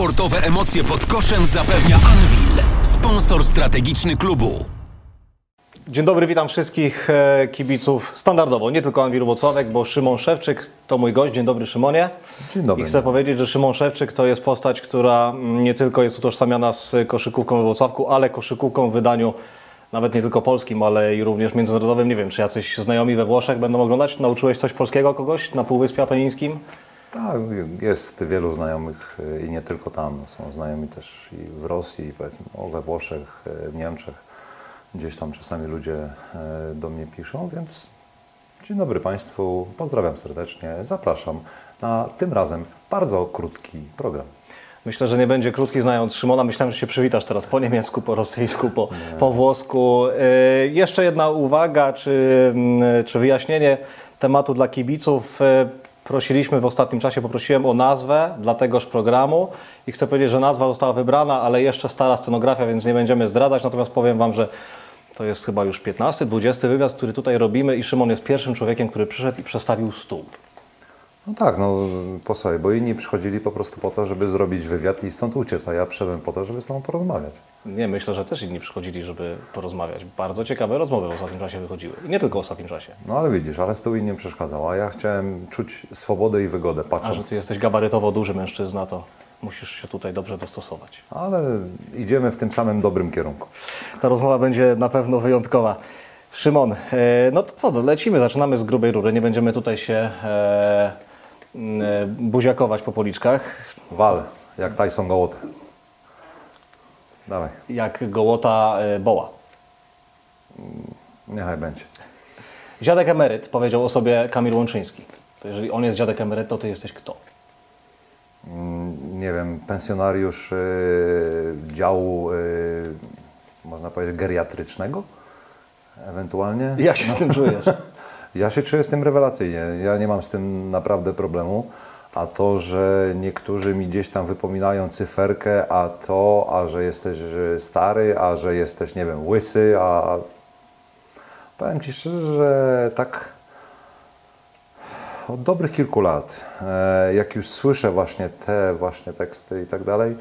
Sportowe emocje pod koszem zapewnia Anvil, sponsor strategiczny klubu. Dzień dobry, witam wszystkich e, kibiców standardowo, nie tylko Anwilu Włocławek, bo Szymon Szewczyk to mój gość. Dzień dobry Szymonie. Dzień dobry. I chcę powiedzieć, że Szymon Szewczyk to jest postać, która mm, nie tylko jest utożsamiana z koszykówką we Włocławku, ale koszykówką w wydaniu nawet nie tylko polskim, ale i również międzynarodowym. Nie wiem, czy jacyś znajomi we Włoszech będą oglądać? Nauczyłeś coś polskiego kogoś na Półwyspie Apenińskim? Tak, jest wielu znajomych y, i nie tylko tam. Są znajomi też i w Rosji, powiedzmy, we Włoszech, y, w Niemczech. Gdzieś tam czasami ludzie y, do mnie piszą, więc dzień dobry Państwu, pozdrawiam serdecznie, zapraszam na tym razem bardzo krótki program. Myślę, że nie będzie krótki znając Szymona. Myślałem, że się przywitasz teraz po niemiecku, po rosyjsku, po, po włosku. Yy, jeszcze jedna uwaga, czy, mm, czy wyjaśnienie tematu dla kibiców. Yy, prosiliśmy w ostatnim czasie, poprosiłem o nazwę dla tegoż programu i chcę powiedzieć, że nazwa została wybrana, ale jeszcze stara scenografia, więc nie będziemy zdradzać. Natomiast powiem Wam, że to jest chyba już 15, 20 wywiad, który tutaj robimy i Szymon jest pierwszym człowiekiem, który przyszedł i przestawił stół. No tak, no posłuchaj, bo inni przychodzili po prostu po to, żeby zrobić wywiad i stąd uciec, a ja przyszedłem po to, żeby z Tobą porozmawiać. Nie, myślę, że też inni przychodzili, żeby porozmawiać. Bardzo ciekawe rozmowy w ostatnim czasie wychodziły. I nie tylko w ostatnim czasie. No ale widzisz, ale stół innym przeszkadzał, a ja chciałem czuć swobodę i wygodę, A że patrząc ty jesteś gabarytowo duży mężczyzna, to musisz się tutaj dobrze dostosować. Ale idziemy w tym samym dobrym kierunku. Ta rozmowa będzie na pewno wyjątkowa. Szymon, e, no to co, lecimy, zaczynamy z grubej rury. Nie będziemy tutaj się e, buziakować po policzkach. Wal, jak Tyson Gołot. Dawaj, Jak gołota e, boła. niechaj będzie. Dziadek emeryt powiedział o sobie Kamil Łączyński. To jeżeli on jest dziadek emeryt, to ty jesteś kto? Mm, Nie wiem, pensjonariusz y, działu, y, można powiedzieć, geriatrycznego? Ewentualnie? Jak się z tym czujesz? Ja się czuję z tym rewelacyjnie. Ja nie mam z tym naprawdę problemu. A to, że niektórzy mi gdzieś tam wypominają cyferkę, a to, a że jesteś stary, a że jesteś, nie wiem, łysy, a powiem Ci szczerze, że tak od dobrych kilku lat, e, jak już słyszę właśnie te właśnie teksty i tak dalej,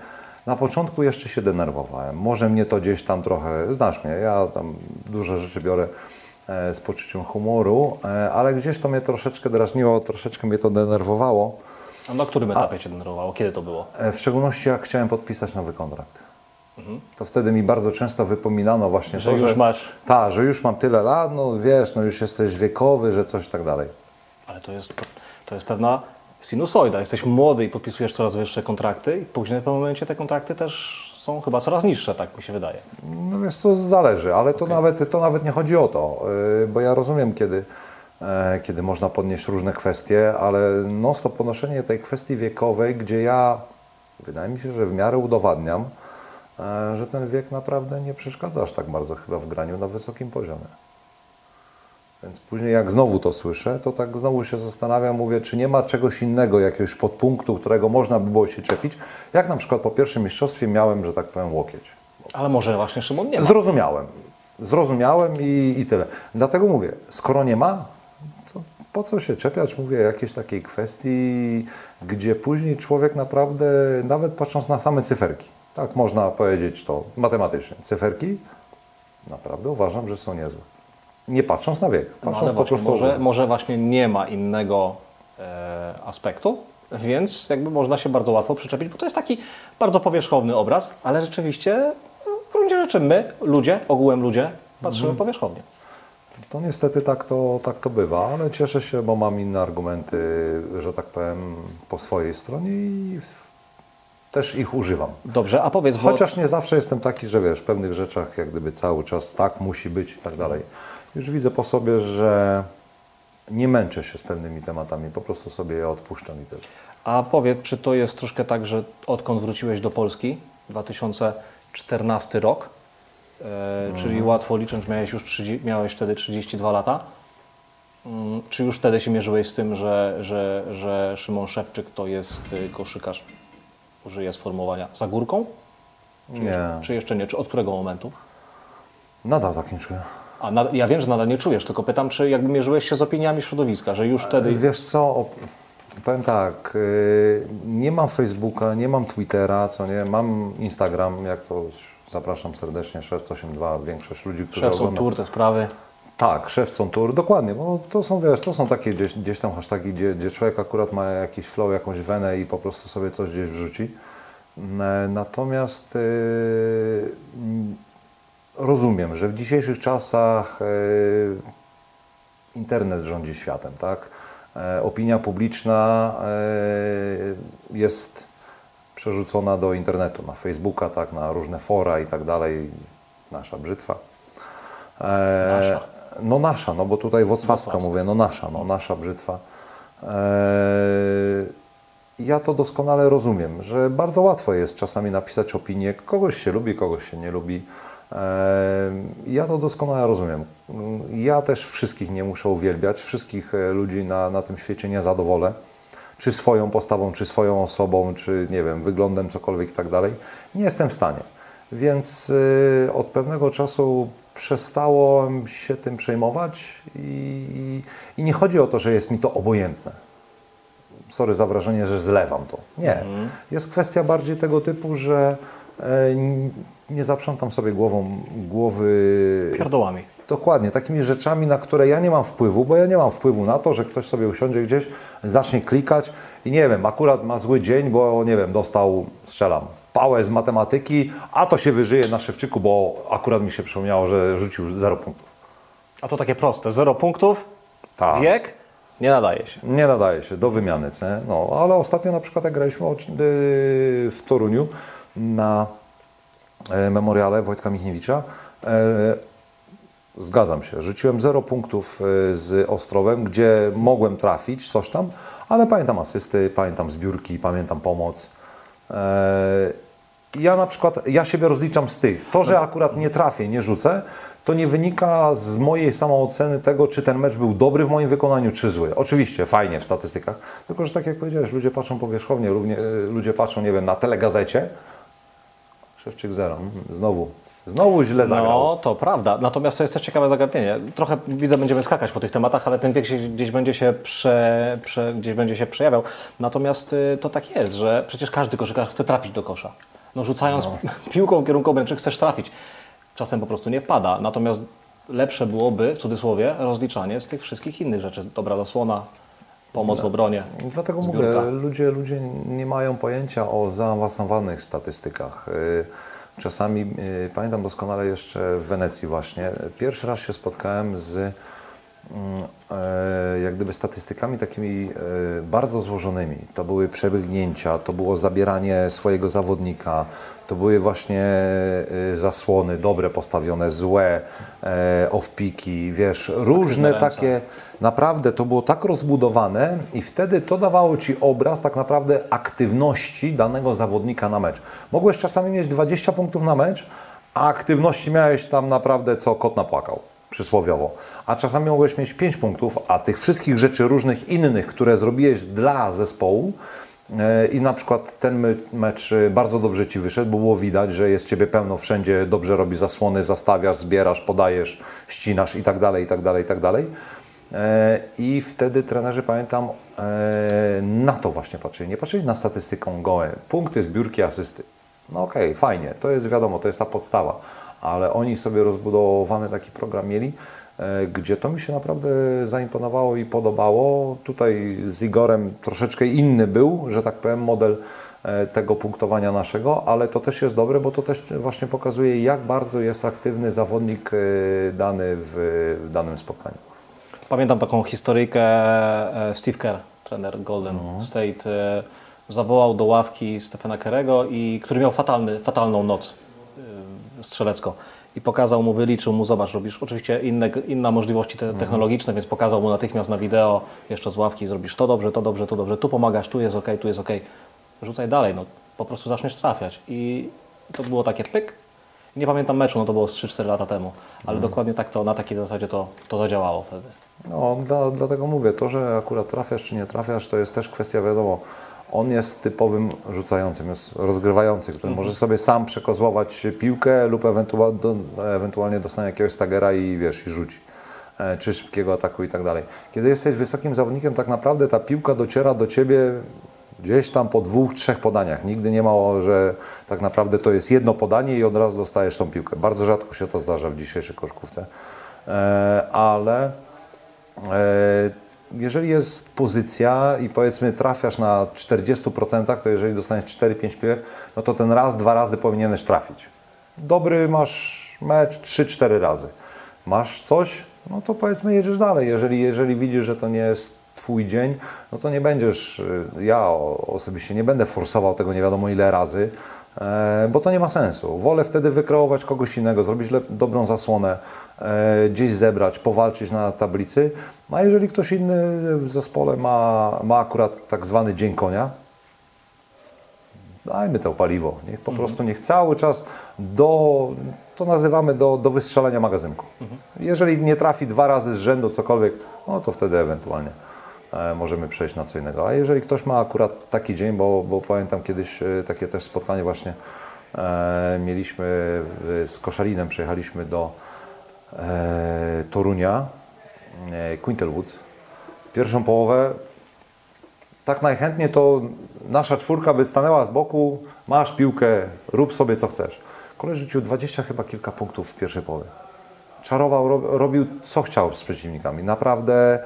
na początku jeszcze się denerwowałem. Może mnie to gdzieś tam trochę, znasz mnie, ja tam dużo rzeczy biorę z poczuciem humoru, e, ale gdzieś to mnie troszeczkę drażniło, troszeczkę mnie to denerwowało. A na którym etapie cię denerwowało? Kiedy to było? E, W szczególności jak chciałem podpisać nowy kontrakt. To wtedy mi bardzo często wypominano właśnie Że to, już że masz- Tak, że już mam tyle lat, no wiesz, no już jesteś wiekowy, że coś tak dalej. Ale to jest, to jest pewna sinusoida. Jesteś młody i podpisujesz coraz wyższe kontrakty i później w pewnym momencie te kontrakty też są chyba coraz niższe, tak mi się wydaje. No więc to zależy, ale to, nawet, to nawet nie chodzi o to, yy, bo ja rozumiem, kiedy, e, kiedy można podnieść różne kwestie, ale non stop podnoszenie tej kwestii wiekowej, gdzie ja, wydaje mi się, że w miarę udowadniam, e, że ten wiek naprawdę nie przeszkadza aż tak bardzo chyba w graniu na wysokim poziomie. Więc później jak znowu to słyszę, to tak znowu się zastanawiam, mówię, czy nie ma czegoś innego, jakiegoś podpunktu, którego można by było się czepić, jak na przykład po pierwszym mistrzostwie miałem, że tak powiem, łokieć. Ale może właśnie Szymon nie ma. Zrozumiałem. Zrozumiałem i, i tyle. Dlatego mówię, skoro nie ma, to po co się czepiać, mówię, jakiejś takiej kwestii, gdzie później człowiek naprawdę, nawet patrząc na same cyferki, tak można powiedzieć to matematycznie, cyferki naprawdę uważam, że są niezłe. Nie patrząc na wiek, No, patrząc ale po właśnie, prostu... może, może właśnie nie ma innego e, aspektu, więc jakby można się bardzo łatwo przyczepić, bo to jest taki bardzo powierzchowny obraz, ale rzeczywiście no, w gruncie rzeczy my, ludzie, ogółem ludzie, patrzymy powierzchownie. To niestety tak to, tak to bywa, ale cieszę się, bo mam inne argumenty, że tak powiem, po swojej stronie i też ich używam. Dobrze, a powiedz, bo Chociaż nie zawsze jestem taki, że wiesz, w pewnych rzeczach jak gdyby cały czas tak musi być i tak dalej. Już widzę po sobie, że nie męczę się z pewnymi tematami, po prostu sobie je odpuszczam i tyle. A powiedz, czy to jest troszkę tak, że odkąd wróciłeś do Polski, 2014 rok, e, czyli łatwo licząc, miałeś już 30, miałeś wtedy 32 lata. Mm, Czy już wtedy się mierzyłeś z tym, że, że, że Szymon Szewczyk to jest y, koszykarz, użyję sformułowania, za górką? Czy, Nie. jeszcze, czy jeszcze nie? Czy od którego momentu? Nadal tak nie czuję. A nad, ja wiem, że nadal nie czujesz, tylko pytam, czy jakby mierzyłeś się z opiniami środowiska, że już wtedy... Wiesz co, Powiem tak, y, nie mam Facebooka, nie mam Twittera, co nie, mam Instagram, jak to zapraszam serdecznie, Szewc82, większość ludzi, którzy Szef są oglądają. tour, te sprawy. Tak, szewcą tour, dokładnie, bo to są, wiesz, to są takie gdzieś, gdzieś tam hasztagi, gdzie, gdzie człowiek akurat ma jakiś flow, jakąś wenę i po prostu sobie coś gdzieś wrzuci. Natomiast yy, rozumiem, że w dzisiejszych czasach yy, internet rządzi światem, tak? E, Opinia publiczna e, jest przerzucona do internetu, na Facebooka, tak, na różne fora i tak dalej. Nasza brzytwa. E, Nasza. No nasza, no bo tutaj Wocławska mówię, no nasza, no nasza brzytwa. E, ja to doskonale rozumiem, że bardzo łatwo jest czasami napisać opinię, kogoś się lubi, kogoś się nie lubi. Ja to doskonale rozumiem. Ja też wszystkich nie muszę uwielbiać, wszystkich e, ludzi na, na tym świecie nie zadowolę, czy swoją postawą, czy swoją osobą, czy nie wiem, wyglądem, cokolwiek i tak dalej. Nie jestem w stanie. Więc y, od pewnego czasu przestałem się tym przejmować i, i nie chodzi o to, że jest mi to obojętne sorry za wrażenie, że zlewam to. Nie. Jest kwestia bardziej tego typu, że e, nie zaprzątam sobie głową, głowy Pierdołami. dokładnie takimi rzeczami, na które ja nie mam wpływu, bo ja nie mam wpływu na to, że ktoś sobie usiądzie gdzieś, zacznie klikać i nie wiem, akurat ma zły dzień, bo nie wiem, dostał, strzelam, pałę z matematyki, a to się wyżyje na szewczyku, bo akurat mi się przypomniało, że rzucił 0 punktów. A to takie proste. Zero punktów, Tak. wiek, nie nadaje się. Nie nadaje się do wymiany, nie? No, ale ostatnio na przykład jak graliśmy w Toruniu na memoriale Wojtka Michniewicza, e, zgadzam się, rzuciłem 0 punktów e, z Ostrowem, gdzie mogłem trafić coś tam, ale pamiętam asysty, pamiętam zbiórki, pamiętam pomoc. E, Ja na przykład, ja siebie rozliczam z tych. To, że akurat nie trafię, nie rzucę, to nie wynika z mojej samooceny tego, czy ten mecz był dobry w moim wykonaniu, czy zły. Oczywiście, fajnie w statystykach, tylko że tak jak powiedziałeś, ludzie patrzą powierzchownie, e, ludzie patrzą, nie wiem, na telegazecie. Szewczyk zero. Znowu, znowu źle zagrał. No, to prawda. Natomiast to jest też ciekawe zagadnienie. Trochę widzę, będziemy skakać po tych tematach, ale ten wiek się, gdzieś będzie się, prze, prze, gdzieś będzie się przejawiał. Natomiast y, to tak jest, że przecież każdy koszykarz chce trafić do kosza. No rzucając piłką kierunką obręczy chcesz trafić. Czasem po prostu nie wpada. Natomiast lepsze byłoby, w cudzysłowie, rozliczanie z tych wszystkich innych rzeczy. Dobra zasłona, pomoc w obronie. Dlatego zbiórka. mówię, ludzie, ludzie nie mają pojęcia o zaawansowanych statystykach. Y, Czasami, y, pamiętam doskonale jeszcze w Wenecji właśnie, pierwszy raz się spotkałem z mm, e, jak gdyby statystykami takimi e, bardzo złożonymi. To były przebiegnięcia, to było zabieranie swojego zawodnika, to były właśnie e, zasłony dobre postawione, złe, off-piki, wiesz, różne takie naprawdę to było tak rozbudowane i wtedy to dawało Ci obraz tak naprawdę aktywności danego zawodnika na mecz. Mogłeś czasami mieć 20 punktów na mecz, a aktywności miałeś tam naprawdę co kot napłakał, przysłowiowo. A czasami mogłeś mieć 5 punktów, a tych wszystkich rzeczy różnych innych, które zrobiłeś dla zespołu, e, i na przykład ten mecz e, bardzo dobrze Ci wyszedł, było widać, że jest Ciebie pełno wszędzie, dobrze robisz zasłony, zastawiasz, zbierasz, podajesz, ścinasz i tak dalej, i tak dalej, i tak dalej. E, I wtedy trenerzy, pamiętam, e, na to właśnie patrzyli. Nie patrzyli na statystyką gołe. Punkty, zbiórki, asysty. No okej, fajnie, to jest wiadomo, to jest ta podstawa. Ale oni sobie rozbudowany taki program mieli, e, gdzie to mi się naprawdę zaimponowało i podobało. Tutaj z Igorem troszeczkę inny był, że tak powiem, model tego punktowania naszego, ale to też jest dobre, bo to też właśnie pokazuje, jak bardzo jest aktywny zawodnik dany w, w danym spotkaniu. Pamiętam taką historyjkę e, Steve Kerr, trener Golden State, e, zawołał do ławki Stefana Kerego, i, który miał fatalny, fatalną noc e, strzelecką. I pokazał mu, wyliczył mu, zobacz, robisz oczywiście inne, inne możliwości te, technologiczne, więc pokazał mu natychmiast na wideo, jeszcze z ławki, zrobisz to dobrze, to dobrze, to dobrze, tu pomagasz, tu jest ok, tu jest ok. Rzucaj dalej, no po prostu zaczniesz trafiać. I to było takie pyk. Nie pamiętam meczu, no to było z 3-4 lata temu, ale dokładnie tak to, na takiej zasadzie to, to zadziałało wtedy. No, dla, dlatego mówię, to, że akurat trafiasz czy nie trafiasz, to jest też kwestia, wiadomo, on jest typowym rzucającym, jest rozgrywający, który może sobie sam przekozłować piłkę lub ewentualnie, do, ewentualnie dostanie jakiegoś stagera i wiesz, i rzuci. e, czy szybkiego ataku i tak dalej. Kiedy jesteś wysokim zawodnikiem, tak naprawdę ta piłka dociera do ciebie gdzieś tam po dwóch, trzech podaniach. Nigdy nie ma, że tak naprawdę to jest jedno podanie i od razu dostajesz tą piłkę. Bardzo rzadko się to zdarza w dzisiejszej koszkówce. E, ale jeżeli jest pozycja i powiedzmy trafiasz na 40%, to jeżeli dostaniesz 4-5 piłek, no to ten raz, dwa razy powinieneś trafić. Dobry masz mecz 3-4 razy. Masz coś, no to powiedzmy jedziesz dalej. Jeżeli, jeżeli widzisz, że to nie jest Twój dzień, no to nie będziesz, y, ja osobiście nie będę forsował tego nie wiadomo ile razy, e, bo to nie ma sensu. Wolę wtedy wykreować kogoś innego, zrobić dobrą zasłonę, e, gdzieś zebrać, powalczyć na tablicy. No a jeżeli ktoś inny w zespole ma, ma akurat tak zwany dzień konia, dajmy to paliwo. Niech po prostu, niech cały czas do, to nazywamy do, do wystrzelania magazynku. Jeżeli nie trafi dwa razy z rzędu cokolwiek, no to wtedy ewentualnie e, możemy przejść na co innego. A jeżeli ktoś ma akurat taki dzień, bo, bo pamiętam kiedyś e, takie też spotkanie właśnie e, mieliśmy z Koszalinem, przyjechaliśmy do e, Torunia, e, Quintelwood. Pierwszą połowę tak najchętniej to nasza czwórka by stanęła z boku, masz piłkę, rób sobie co chcesz. Koleś rzucił 20 chyba kilka punktów w pierwszej połowie. Czarował, ro, robił co chciał z przeciwnikami. Naprawdę e,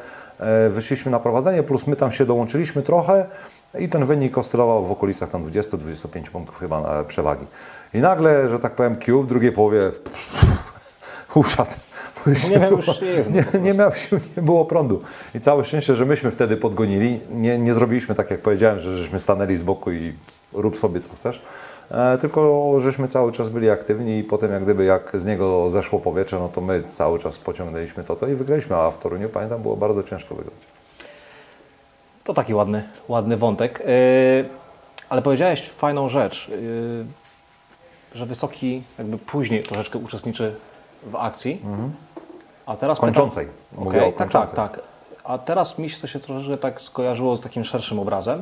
wyszliśmy na prowadzenie, plus my tam się dołączyliśmy trochę i ten wynik oscylował w okolicach tam 20-25 punktów chyba przewagi. I nagle, że tak powiem, Q w drugiej połowie uszedł. Nie miał sił, no nie, nie miał sił, nie było prądu. I całe szczęście, że myśmy wtedy podgonili. Nie, nie zrobiliśmy tak, jak powiedziałem, że żeśmy stanęli z boku i rób sobie co chcesz. E, tylko żeśmy cały czas byli aktywni i potem jak gdyby jak z niego zeszło powietrze, no to my cały czas pociągnęliśmy to, to i wygraliśmy, a w Toruniu pamiętam było bardzo ciężko wygrać. To taki ładny, ładny wątek. Yy, ale powiedziałeś fajną rzecz, yy, że Wysoki jakby później troszeczkę uczestniczy w akcji. A teraz pytam- Kończącej. Mówię Okej, o tak, tak, tak. A teraz mi się to się troszeczkę tak skojarzyło z takim szerszym obrazem.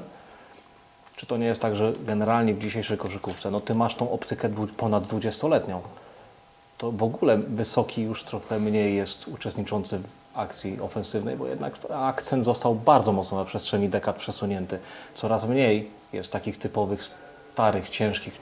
Czy to nie jest tak, że generalnie w dzisiejszej koszykówce, no ty masz tą optykę ponad 20-letnią. To w ogóle Wysoki już trochę mniej jest uczestniczący w akcji ofensywnej, bo jednak akcent został bardzo mocno na przestrzeni dekad przesunięty. Coraz mniej jest takich typowych starych, ciężkich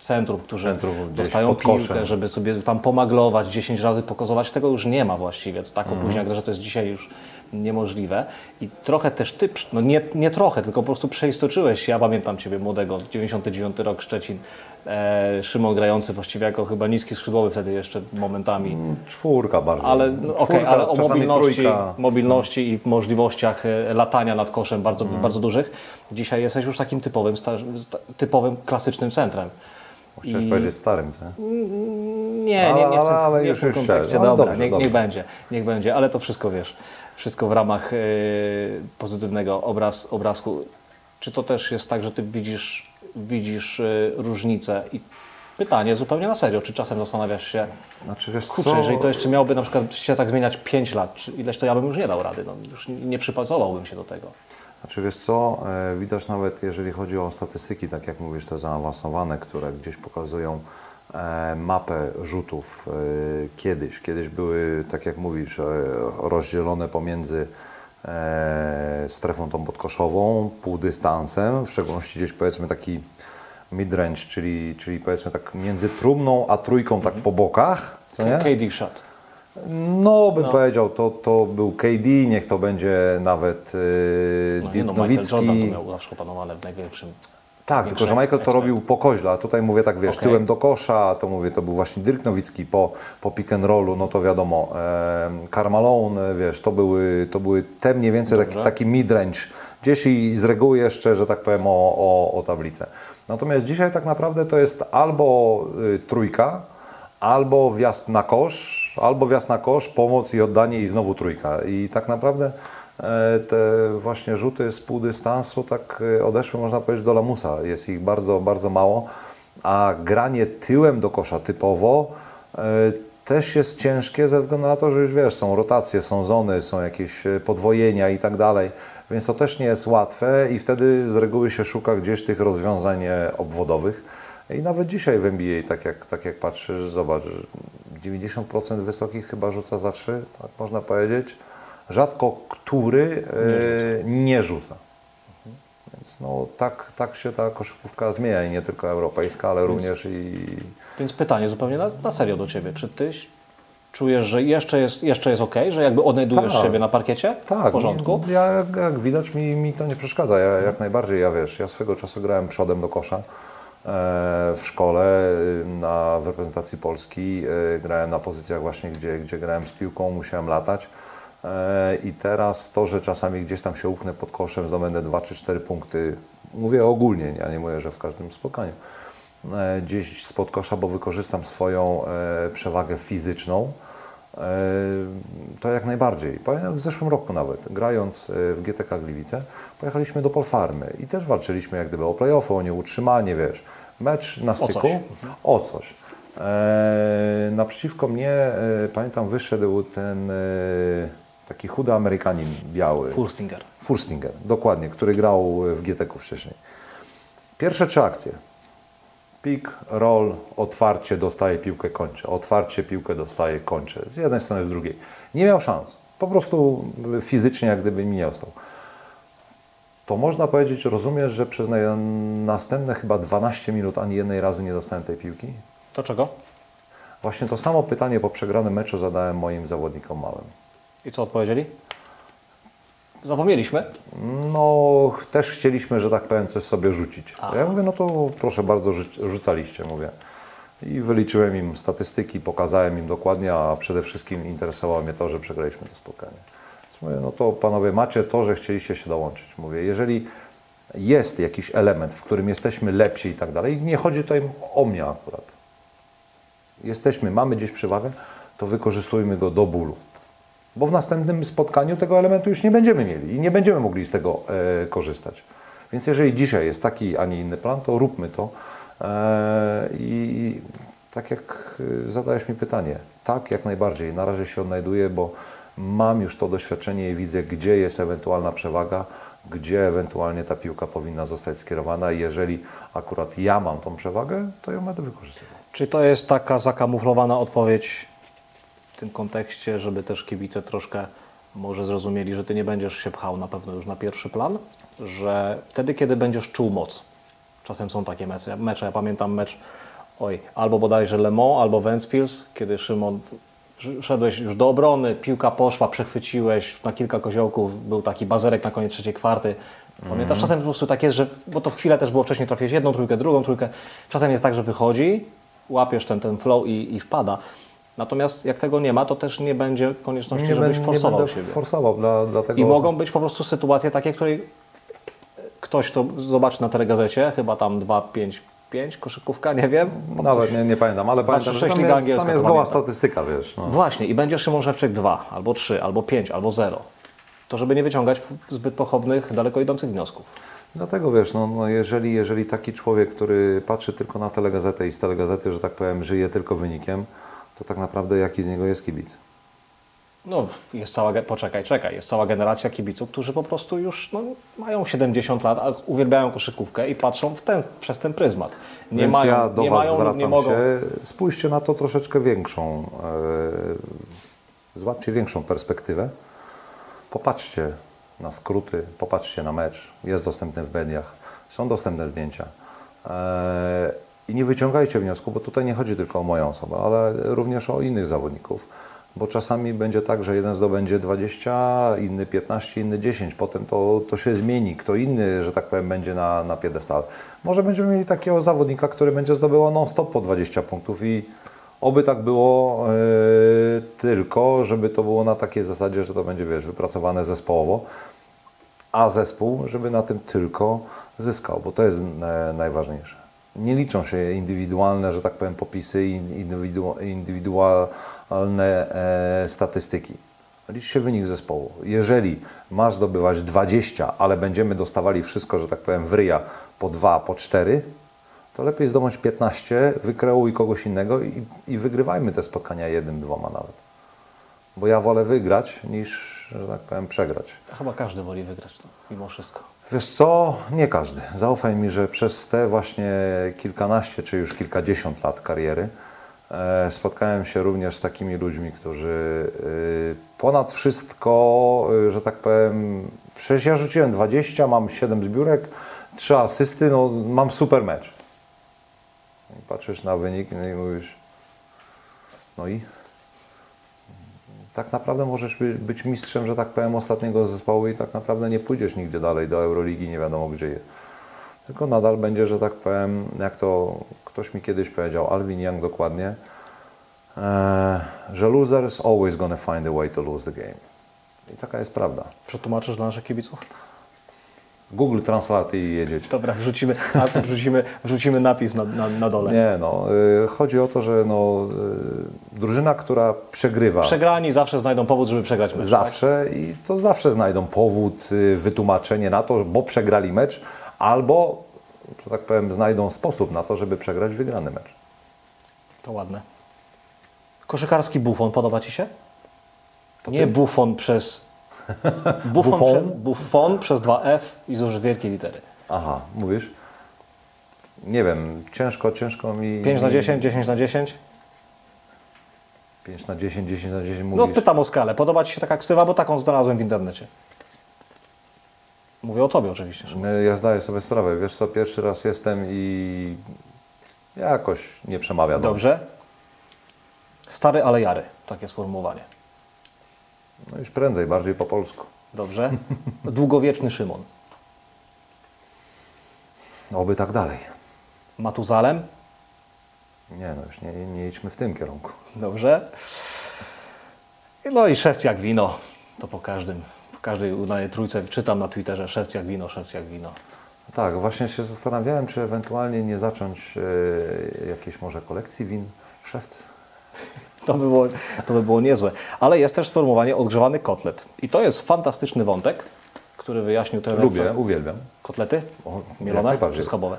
centrów, którzy Centrów dostają piłkę, żeby sobie tam pomaglować, 10 razy pokazować. Tego już nie ma właściwie. To tak opóźnia, że to jest dzisiaj już niemożliwe. I trochę też ty, no nie, nie trochę, tylko po prostu przeistoczyłeś się. Ja pamiętam Ciebie młodego, 99 rok Szczecin. E, Szymon grający właściwie jako chyba niski skrzydłowy wtedy jeszcze momentami. Czwórka bardzo. Ale, no, Czwórka, ale o mobilności, trójka. mobilności i możliwościach e, latania nad koszem bardzo, bardzo dużych. Dzisiaj jesteś już takim typowym, typowym klasycznym centrem. Chciałeś I- powiedzieć starym, co? Nie, nie, nie, w tym, Ale- ale nie już- już. Ale Dobra, dobrze, niech, dobrze. niech będzie, niech będzie, ale to wszystko wiesz, wszystko w ramach e, pozytywnego obraz, obrazku. Czy to też jest tak, że ty widzisz, widzisz e, różnicę i pytanie zupełnie na serio, czy czasem zastanawiasz się, Znaczy wiesz kurczę, co? jeżeli to jeszcze miałoby na przykład się tak zmieniać 5 lat, czy ileś to ja bym już nie dał rady, no, już nie przypasowałbym się do tego. Znaczy wiesz co, e, widać nawet jeżeli chodzi o statystyki, tak jak mówisz, te zaawansowane, które gdzieś pokazują mapę rzutów e, kiedyś. Kiedyś były, tak jak mówisz, e, rozdzielone pomiędzy e, strefą tą podkoszową, półdystansem, w szczególności gdzieś powiedzmy taki midrange, czyli, czyli powiedzmy tak między trumną a trójką tak po bokach, co nie? KD shot. No, bym powiedział, to, to był KD, niech to będzie nawet yy, No, nie, no, Michael Jordan to miał zawsze opanowane w największym. Tak, tylko że Michael to robił po koźle, a tutaj mówię tak, wiesz, Okej. tyłem do kosza, to mówię, to był właśnie Dirk Nowicki po, po pick and rollu, no to wiadomo, e, Carmalone, wiesz, to były, to były te mniej więcej taki, Dobrze. taki midrange, gdzieś i z reguły jeszcze, że tak powiem, o, o, o tablicę. Natomiast dzisiaj tak naprawdę to jest albo y, trójka, albo wjazd na kosz, albo wjazd na kosz, pomoc i oddanie i znowu trójka. I tak naprawdę te właśnie rzuty z półdystansu tak e, odeszły, można powiedzieć, do lamusa. Jest ich bardzo, bardzo mało, a granie tyłem do kosza typowo e, też jest ciężkie ze względu na to, że już wiesz, są rotacje, są zony, są jakieś e, podwojenia i tak dalej, więc to też nie jest łatwe i wtedy z reguły się szuka gdzieś tych rozwiązań e, obwodowych. I nawet dzisiaj w NBA, tak jak, tak jak patrzysz, zobacz, 90% wysokich chyba rzuca za trzy, tak można powiedzieć. Rzadko który e, nie rzuca. Więc no, tak, tak się ta koszykówka zmienia i nie tylko europejska, ale również i Więc pytanie zupełnie na, na serio do Ciebie. Czy Ty czujesz, że jeszcze jest, jeszcze jest ok, że jakby odnajdujesz Tak. siebie na parkiecie? Tak, W porządku? Ja, jak, jak widać, mi, mi to nie przeszkadza. Ja, jak najbardziej, ja wiesz, ja swego czasu grałem przodem do kosza e, w szkole y, na, w reprezentacji Polski. E, grałem na pozycjach właśnie, gdzie, gdzie grałem z piłką, musiałem latać. E, I teraz to, że czasami gdzieś tam się upchnę pod koszem, zdobędę 2 czy 4 punkty, mówię ogólnie, ja nie mówię, że w każdym spotkaniu, e, gdzieś spod kosza, bo wykorzystam swoją e, przewagę fizyczną, to jak najbardziej. Pamiętam w zeszłym roku nawet, grając w GTK Gliwice, pojechaliśmy do Polfarmy i też walczyliśmy jak gdyby o playoffy, o nieutrzymanie, wiesz, mecz na styku, coś. o coś. E, naprzeciwko mnie, pamiętam, wyszedł ten taki chudy Amerykanin biały. Furstinger. Furstinger, dokładnie, który grał w GTK wcześniej. Pierwsze trzy akcje. Pik, roll, otwarcie, dostaje piłkę, kończę. Otwarcie, piłkę dostaje, kończę. Z jednej strony, z drugiej. Nie miał szans. Po prostu fizycznie jak gdyby mi nie ostał. To można powiedzieć, rozumiesz, że przez na- następne chyba 12 minut ani jednej razy nie dostałem tej piłki? To czego? Właśnie to samo pytanie po przegranym meczu zadałem moim zawodnikom małym. I co odpowiedzieli? Zapomnieliśmy. No, też chcieliśmy, że tak powiem, coś sobie rzucić. Ja mówię, no to proszę bardzo, rzuc- rzucaliście, mówię. I wyliczyłem im statystyki, pokazałem im dokładnie, a przede wszystkim interesowało mnie to, że przegraliśmy to spotkanie. Więc mówię, no to panowie, macie to, że chcieliście się dołączyć. Mówię, jeżeli jest jakiś element, w którym jesteśmy lepsi i tak dalej, nie chodzi tutaj o mnie akurat. Jesteśmy, mamy gdzieś przewagę, to wykorzystujmy go do bólu. Bo w następnym spotkaniu tego elementu już nie będziemy mieli i nie będziemy mogli z tego e, korzystać. Więc jeżeli dzisiaj jest taki, a nie inny plan, to róbmy to. E, I tak jak e, zadałeś mi pytanie, tak jak najbardziej. Na razie się odnajduję, bo mam już to doświadczenie i widzę, gdzie jest ewentualna przewaga, gdzie ewentualnie ta piłka powinna zostać skierowana. I jeżeli akurat ja mam tą przewagę, to ją będę wykorzystywał. Czy to jest taka zakamuflowana odpowiedź tym kontekście, żeby też kibice troszkę może zrozumieli, że ty nie będziesz się pchał na pewno już na pierwszy plan, że wtedy, kiedy będziesz czuł moc, czasem są takie mecze, mecze ja pamiętam mecz, oj, albo bodajże Le Mans, albo Ventspils, kiedy Szymon sz- szedłeś już do obrony, piłka poszła, przechwyciłeś na kilka koziołków, był taki bazerek na koniec trzeciej kwarty. Pamiętasz, czasem po prostu tak jest, że, bo to w chwilę też było wcześniej, trafiłeś jedną trójkę, drugą trójkę, czasem jest tak, że wychodzi, łapiesz ten, ten flow i, i wpada. Natomiast jak tego nie ma, to też nie będzie konieczności, żebyś ben- nie forsował będę siebie. forsował, dla, dlatego... I mogą być po prostu sytuacje takie, której ktoś to zobaczy na telegazecie, chyba tam 2, 5, 5, koszykówka, nie wiem. Nawet nie, nie pamiętam, ale pamiętam, że tam jest, tam jest goła statystyka, wiesz. No. Właśnie, i będzie Szymon Szewczyk 2, albo 3, albo 5, albo 0. To żeby nie wyciągać zbyt pochopnych, daleko idących wniosków. Dlatego wiesz, no, no jeżeli, jeżeli taki człowiek, który patrzy tylko na telegazetę i z telegazety, że tak powiem, żyje tylko wynikiem, to tak naprawdę jaki z niego jest kibic? No, jest cała, poczekaj, czekaj, jest cała generacja kibiców, którzy po prostu już no, mają 70 lat, a uwielbiają koszykówkę i patrzą w ten, przez ten pryzmat. Nie Więc mają, ja do nie Was mają, zwracam nie mogą. się, spójrzcie na to troszeczkę większą, e, złapcie większą perspektywę. Popatrzcie na skróty, popatrzcie na mecz, jest dostępny w mediach, są dostępne zdjęcia. E, I nie wyciągajcie wniosku, bo tutaj nie chodzi tylko o moją osobę, ale również o innych zawodników. Bo czasami będzie tak, że jeden zdobędzie 20, inny 15, inny 10. Potem to, to się zmieni. Kto inny, że tak powiem, będzie na, na. Może będziemy mieli takiego zawodnika, który będzie zdobywał non-stop po 20 punktów i oby tak było, e, tylko żeby to było na takiej zasadzie, że to będzie, wiesz, wypracowane zespołowo a zespół, żeby na tym tylko zyskał, bo to jest najważniejsze. Nie liczą się indywidualne, że tak powiem, popisy i indywidu- indywidualne e, statystyki. Liczy się wynik zespołu. Jeżeli masz zdobywać 20, ale będziemy dostawali wszystko, że tak powiem, w ryja po 2, po 4, to lepiej zdobyć 15, wykreuj kogoś innego i, i wygrywajmy te spotkania jednym, dwoma nawet. Bo ja wolę wygrać niż, że tak powiem, przegrać. Chyba każdy woli wygrać to, mimo wszystko. Wiesz co? Nie każdy. Zaufaj mi, że przez te właśnie kilkanaście czy już kilkadziesiąt lat kariery E, Spotkałem się również z takimi ludźmi, którzy y, ponad wszystko, y, że tak powiem, przecież ja rzuciłem 20, mam 7 zbiórek, 3 asysty, no mam super mecz. I patrzysz na wynik no i mówisz, no i tak naprawdę możesz by- być mistrzem, że tak powiem, ostatniego zespołu i tak naprawdę nie pójdziesz nigdzie dalej do Euroligi, nie wiadomo gdzie. Tylko nadal będzie, że tak powiem, jak to ktoś mi kiedyś powiedział, Alvin Young dokładnie, e, że losers always gonna find a way to lose the game. I taka jest prawda. Przetłumaczysz dla naszych kibiców? Google Translate i jedziecie. Dobra, wrzucimy, a to wrzucimy, wrzucimy napis na, na, na dole. Nie, no, y, chodzi o to, że no, y, drużyna, która przegrywa Przegrani zawsze znajdą powód, żeby przegrać mecz. zawsze i to zawsze znajdą powód, y, wytłumaczenie na to, bo przegrali mecz, albo, że tak powiem, znajdą sposób na to, żeby przegrać wygrany mecz. Tak? To ładne. Koszykarski bufon podoba Ci się? Nie bufon przez... Bufon, Buffon? Prze, bufon przez dwa F i zużyć wielkie litery. Aha, mówisz? Nie wiem, ciężko, ciężko mi... 5 na 10, 10 na 10? 5 na 10, 10 na 10 No mówisz. pytam o skalę. Podoba Ci się taka ksywa, bo taką znalazłem w internecie. Mówię o Tobie oczywiście. Szymon. Y, Ja zdaję sobie sprawę, wiesz co, pierwszy raz jestem i jakoś nie przemawia do. Dobrze. Stary, ale jary. Takie sformułowanie. No już prędzej, bardziej po polsku. Dobrze. Długowieczny Szymon. Oby tak dalej. Matuzalem. Nie no, już nie, nie idźmy w tym kierunku. Dobrze. No i szewc jak wino. To po każdym, po każdej udanej trójce czytam na Twitterze szewc jak wino, szewc jak wino. Tak, właśnie się zastanawiałem, czy ewentualnie nie zacząć e, jakiejś może kolekcji win szewc. To by, było, to by było niezłe. Ale jest też sformułowanie odgrzewany kotlet. I to jest fantastyczny wątek, który wyjaśnił trener. Lubię, uwielbiam. Kotlety? O, Mielone czy schabowe?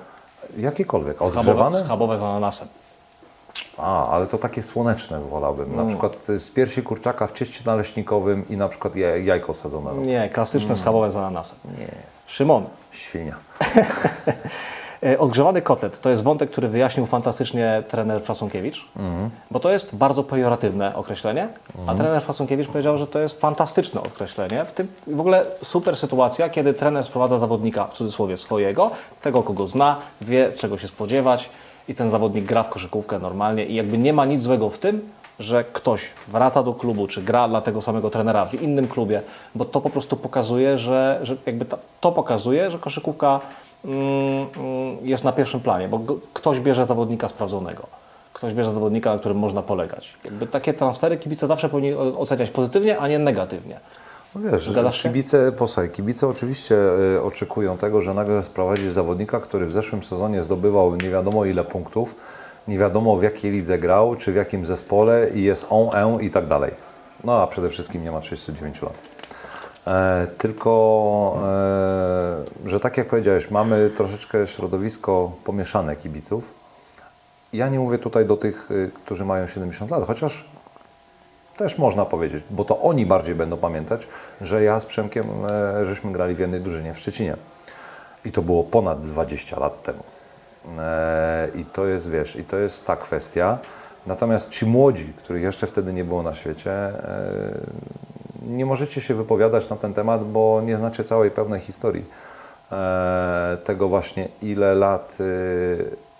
Jakikolwiek, Schabowe, odgrzewane? schabowe z ananasem. A, ale to takie słoneczne wolałbym. Mm. Na przykład z piersi kurczaka w cieście naleśnikowym i na przykład jaj- jajko sadzone. Nie, klasyczne Mm. schabowe z ananasem. Nie. Szymon, Świnia. E, Odgrzewany kotlet to jest wątek, który wyjaśnił fantastycznie trener Fasunkiewicz, bo to jest bardzo pejoratywne określenie, a trener Fasunkiewicz powiedział, że to jest fantastyczne określenie. W, tym, w ogóle super sytuacja, kiedy trener sprowadza zawodnika w cudzysłowie swojego, tego kogo zna, wie czego się spodziewać i ten zawodnik gra w koszykówkę normalnie i jakby nie ma nic złego w tym, że ktoś wraca do klubu, czy gra dla tego samego trenera w innym klubie, bo to po prostu pokazuje, że, że jakby ta, to pokazuje, że koszykówka jest na pierwszym planie, bo ktoś bierze zawodnika sprawdzonego. Ktoś bierze zawodnika, na którym można polegać. Jakby takie transfery kibice zawsze powinni oceniać pozytywnie, a nie negatywnie. No wiesz, Zgadzasz się? kibice, posłuchaj, kibice oczywiście y, oczekują tego, że nagle sprowadzi zawodnika, który w zeszłym sezonie zdobywał nie wiadomo ile punktów, nie wiadomo w jakiej lidze grał, czy w jakim zespole i jest on, en i tak dalej. No a przede wszystkim nie ma 39 lat. E, tylko, e, że tak jak powiedziałeś, mamy troszeczkę środowisko pomieszane kibiców. Ja nie mówię tutaj do tych, y, którzy mają 70 lat, chociaż też można powiedzieć, bo to oni bardziej będą pamiętać, że ja z Przemkiem e, żeśmy grali w jednej drużynie w Szczecinie. I to było ponad 20 lat temu. I to jest, wiesz, i to jest ta kwestia. Natomiast ci młodzi, których jeszcze wtedy nie było na świecie, nie możecie się wypowiadać na ten temat, bo nie znacie całej pełnej historii e, tego właśnie, ile lat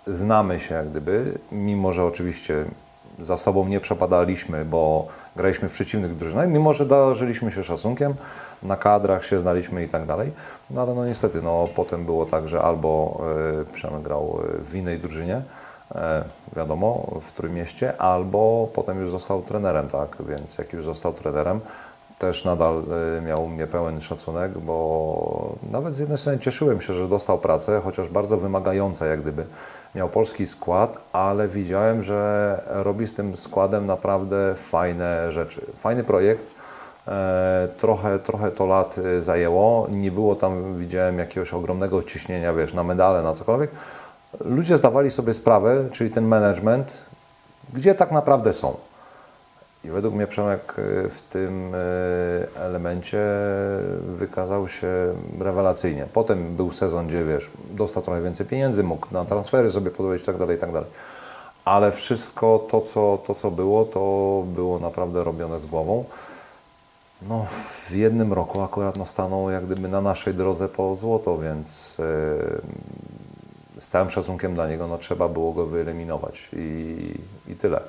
e, znamy się jak gdyby, mimo że oczywiście za sobą nie przepadaliśmy, bo graliśmy w przeciwnych drużynach, mimo że darzyliśmy się szacunkiem, na kadrach się znaliśmy i tak dalej, no ale no niestety, no potem było tak, że albo e, Przemek grał w innej drużynie, wiadomo, w którym mieście, albo potem już został trenerem, tak, więc jak już został trenerem, też nadal e, miał mnie pełen szacunek, bo nawet z jednej strony cieszyłem się, że dostał pracę, chociaż bardzo wymagająca jak gdyby. Miał polski skład, ale widziałem, że robi z tym składem naprawdę fajne rzeczy. Fajny projekt. E, trochę, trochę to lat e, zajęło. Nie było tam, widziałem, jakiegoś ogromnego ciśnienia, wiesz, na medale, na cokolwiek. Ludzie zdawali sobie sprawę, czyli ten management, gdzie tak naprawdę są. I według mnie Przemek y, w tym y, elemencie wykazał się rewelacyjnie. Potem był sezon, gdzie wiesz, dostał trochę więcej pieniędzy, mógł na transfery sobie pozwolić i tak dalej, i tak ale wszystko to co, to, co było, to było naprawdę robione z głową. No, w jednym roku akurat no, stanął jak gdyby na naszej drodze po złoto, więc e, z całym szacunkiem dla niego no, trzeba było go wyeliminować i, i tyle.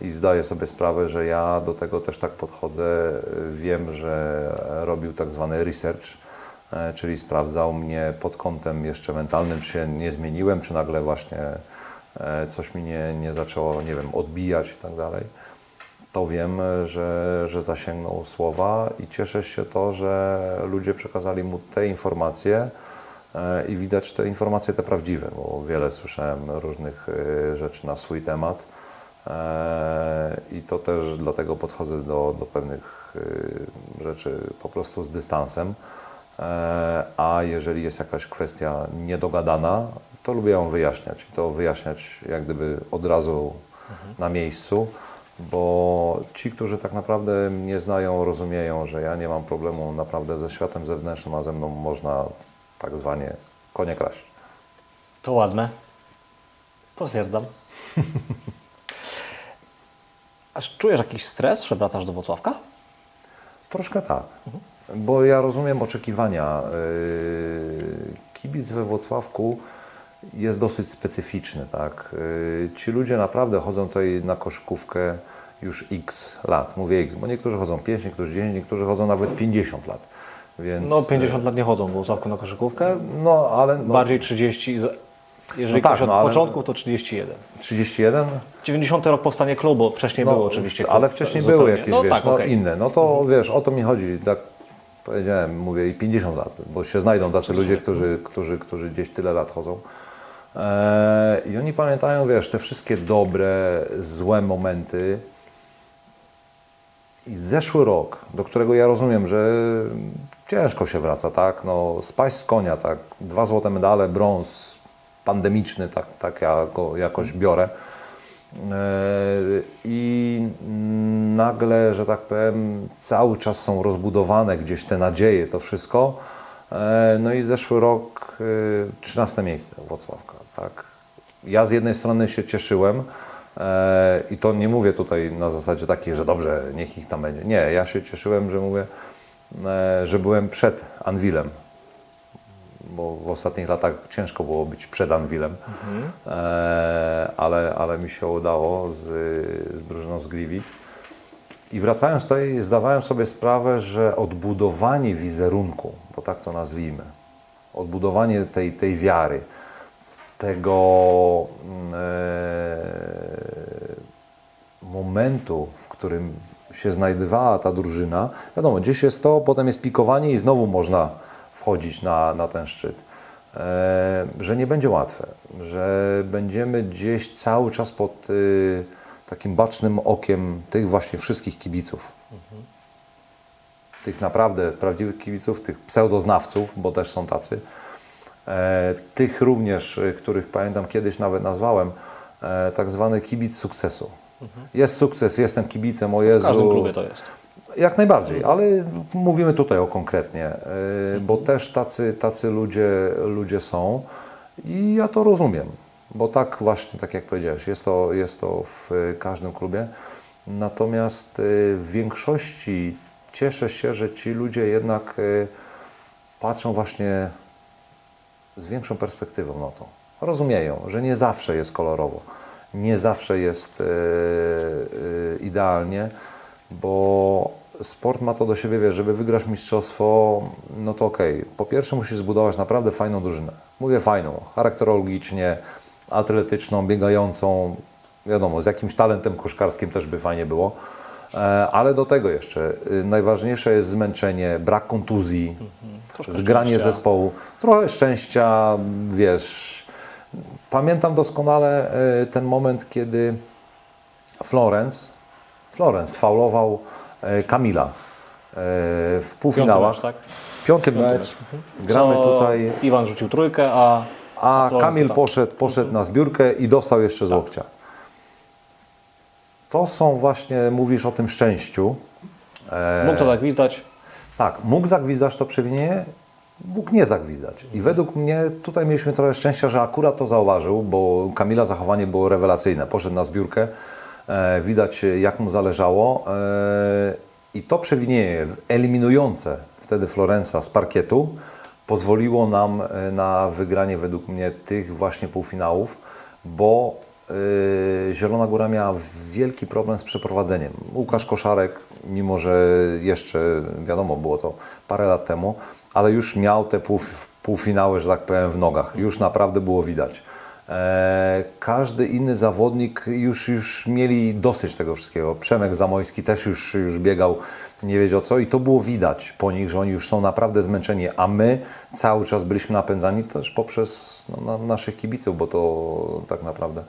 I zdaję sobie sprawę, że ja do tego też tak podchodzę. Wiem, że robił tak zwany research, e, czyli sprawdzał mnie pod kątem jeszcze mentalnym, czy się nie zmieniłem, czy nagle właśnie e, coś mi nie, nie zaczęło, nie wiem, odbijać i tak dalej to wiem, że, że zasięgnął słowa i cieszę się to, że ludzie przekazali mu te informacje e, i widać te informacje te prawdziwe, bo wiele słyszałem różnych rzeczy na swój temat i to też dlatego podchodzę do, do pewnych rzeczy po prostu z dystansem. A jeżeli jest jakaś kwestia niedogadana, to lubię ją wyjaśniać i to wyjaśniać jak gdyby od razu na miejscu bo ci, którzy tak naprawdę mnie znają, rozumieją, że ja nie mam problemu naprawdę ze światem zewnętrznym, a ze mną można tak zwanie konie kraść. To ładne. Potwierdzam. Aż czujesz jakiś stres, że wracasz do Włocławka? Troszkę tak, bo ja rozumiem oczekiwania. Yy, kibic we Włocławku jest dosyć specyficzny. Tak? Y, ci ludzie naprawdę chodzą tutaj na koszykówkę już x lat. Mówię x, bo niektórzy chodzą 5, niektórzy 10, niektórzy chodzą nawet 50 lat. Więc... No 50 lat nie chodzą w Włocławku na koszykówkę. No ale... No, Bardziej 30, jeżeli no tak, ktoś od no, początku to 31. 31? 90 rok powstanie klubu, wcześniej było oczywiście. No, Ale klub, wcześniej zupełnie. były jakieś, no, wiesz, tak, no, okej. inne. No to wiesz, o to mi chodzi. Tak powiedziałem, mówię i 50 lat, bo się znajdą tacy ludzie, którzy, którzy, którzy gdzieś tyle lat chodzą. Eee, I oni pamiętają, wiesz, te wszystkie dobre, złe momenty. I zeszły rok, do którego ja rozumiem, że ciężko się wraca, tak? No, spaść z konia, tak? Dwa złote medale, brąz pandemiczny, tak, tak ja go jakoś biorę. Eee, I nagle, że tak powiem, cały czas są rozbudowane gdzieś te nadzieje, to wszystko. Eee, No i zeszły rok, e, 13 miejsce Włocławka, tak. Ja z jednej strony się cieszyłem e, i to nie mówię tutaj na zasadzie takiej, że dobrze, niech ich tam będzie. Nie, ja się cieszyłem, że mówię, e, że byłem przed Anwilem, bo w ostatnich latach ciężko było być przed Anwilem, e, ale, ale mi się udało z, z drużyną z Gliwic. I wracając tutaj, zdawałem sobie sprawę, że odbudowanie wizerunku, bo tak to nazwijmy, odbudowanie tej, tej wiary, tego e, momentu, w którym się znajdowała ta drużyna, wiadomo, gdzieś jest to, potem jest pikowanie i znowu można wchodzić na, na ten szczyt. E, że nie będzie łatwe, że będziemy gdzieś cały czas pod y, takim bacznym okiem tych właśnie wszystkich kibiców. Tych naprawdę prawdziwych kibiców, tych pseudoznawców, bo też są tacy. E, tych również, y, których pamiętam kiedyś nawet nazwałem, e, tak zwany kibic sukcesu. Jest sukces, jestem kibicem, o W Jezu. każdym klubie to jest. Jak najbardziej, ale mówimy tutaj o konkretnie, y, bo też tacy, tacy ludzie, ludzie są i ja to rozumiem, bo tak właśnie, tak jak powiedziałeś, jest to, jest to w każdym klubie. Natomiast y, w większości cieszę się, że ci ludzie jednak y, patrzą właśnie z większą perspektywą na to. Rozumieją, że nie zawsze jest kolorowo, nie zawsze jest e, e, idealnie, bo sport ma to do siebie, wiesz, żeby wygrać mistrzostwo, no to okej. Po pierwsze musisz zbudować naprawdę fajną drużynę. Mówię fajną, charakterologicznie, atletyczną, biegającą, wiadomo, z jakimś talentem koszkarskim też by fajnie było. E, Ale do tego jeszcze y, najważniejsze jest zmęczenie, brak kontuzji, Troszkę zgranie szczęścia. zespołu, trochę szczęścia, wiesz. Pamiętam doskonale e, ten moment, kiedy Florence, Florence faulował Kamila e, w Piąty półfinałach. mecz, tak? Piąty mecz. Gramy Co tutaj, Iwan rzucił trójkę, a... a Kamil tak. poszedł, poszedł na zbiórkę i dostał jeszcze z łokcia. To są właśnie, mówisz o tym szczęściu. E, Mógł to tak widać. Tak, mógł zagwizdać to przewinienie mógł nie zagwizdać. I według mnie tutaj mieliśmy trochę szczęścia, że akurat to zauważył, bo Kamila zachowanie było rewelacyjne. Poszedł na zbiórkę, e, widać jak mu zależało e, i to przewinienie eliminujące wtedy Florensa z parkietu pozwoliło nam e, na wygranie według mnie tych właśnie półfinałów, bo e, Zielona Góra miała wielki problem z przeprowadzeniem. Łukasz Koszarek, mimo że jeszcze wiadomo było to parę lat temu, ale już miał te pół, półfinały, że tak powiem, w nogach. Już naprawdę było widać. E, każdy inny zawodnik już, już mieli dosyć tego wszystkiego. Przemek Zamojski też już, już biegał nie wiedział co i to było widać po nich, że oni już są naprawdę zmęczeni, a my cały czas byliśmy napędzani też poprzez no, na, naszych kibiców, bo to tak naprawdę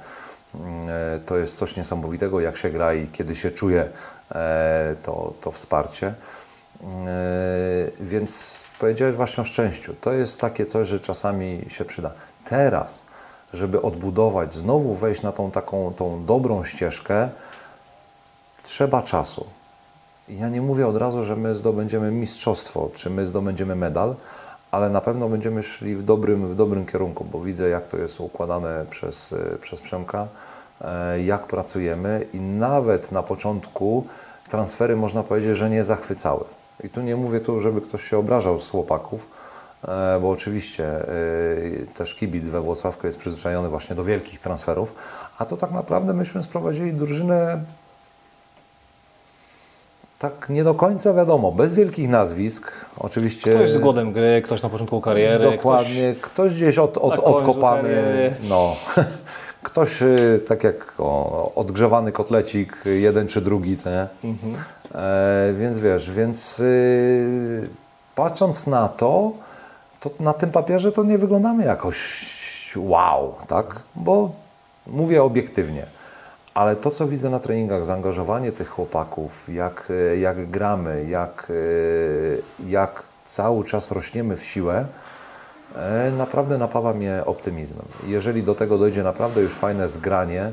mm, e, to jest coś niesamowitego, jak się gra i kiedy się czuje e, to, to wsparcie. E, więc powiedziałeś właśnie o szczęściu. To jest takie coś, że czasami się przyda. Teraz, żeby odbudować, znowu wejść na tą taką tą dobrą ścieżkę, trzeba czasu. Ja nie mówię od razu, że my zdobędziemy mistrzostwo, czy my zdobędziemy medal, ale na pewno będziemy szli w dobrym, w dobrym kierunku, bo widzę, jak to jest układane przez, e, przez Przemka, e, jak pracujemy i nawet na początku transfery można powiedzieć, że nie zachwycały. I tu nie mówię tu, żeby ktoś się obrażał z chłopaków, bo oczywiście też kibic we Włocławku jest przyzwyczajony właśnie do wielkich transferów, a to tak naprawdę myśmy sprowadzili drużynę tak nie do końca wiadomo, bez wielkich nazwisk, oczywiście. Ktoś z głodem gry, ktoś na początku kariery. Dokładnie, ktoś, ktoś gdzieś od, od, odkopany. No. Ktoś y, tak jak o, odgrzewany kotlecik, jeden czy drugi, co nie? Mhm. E, więc wiesz, więc y, patrząc na to, to na tym papierze to nie wyglądamy jakoś wow, tak? Bo mówię obiektywnie. Ale to, co widzę na treningach, zaangażowanie tych chłopaków, jak, e, jak gramy, jak, e, jak cały czas rośniemy w siłę, e, naprawdę napawa mnie optymizmem. Jeżeli do tego dojdzie naprawdę już fajne zgranie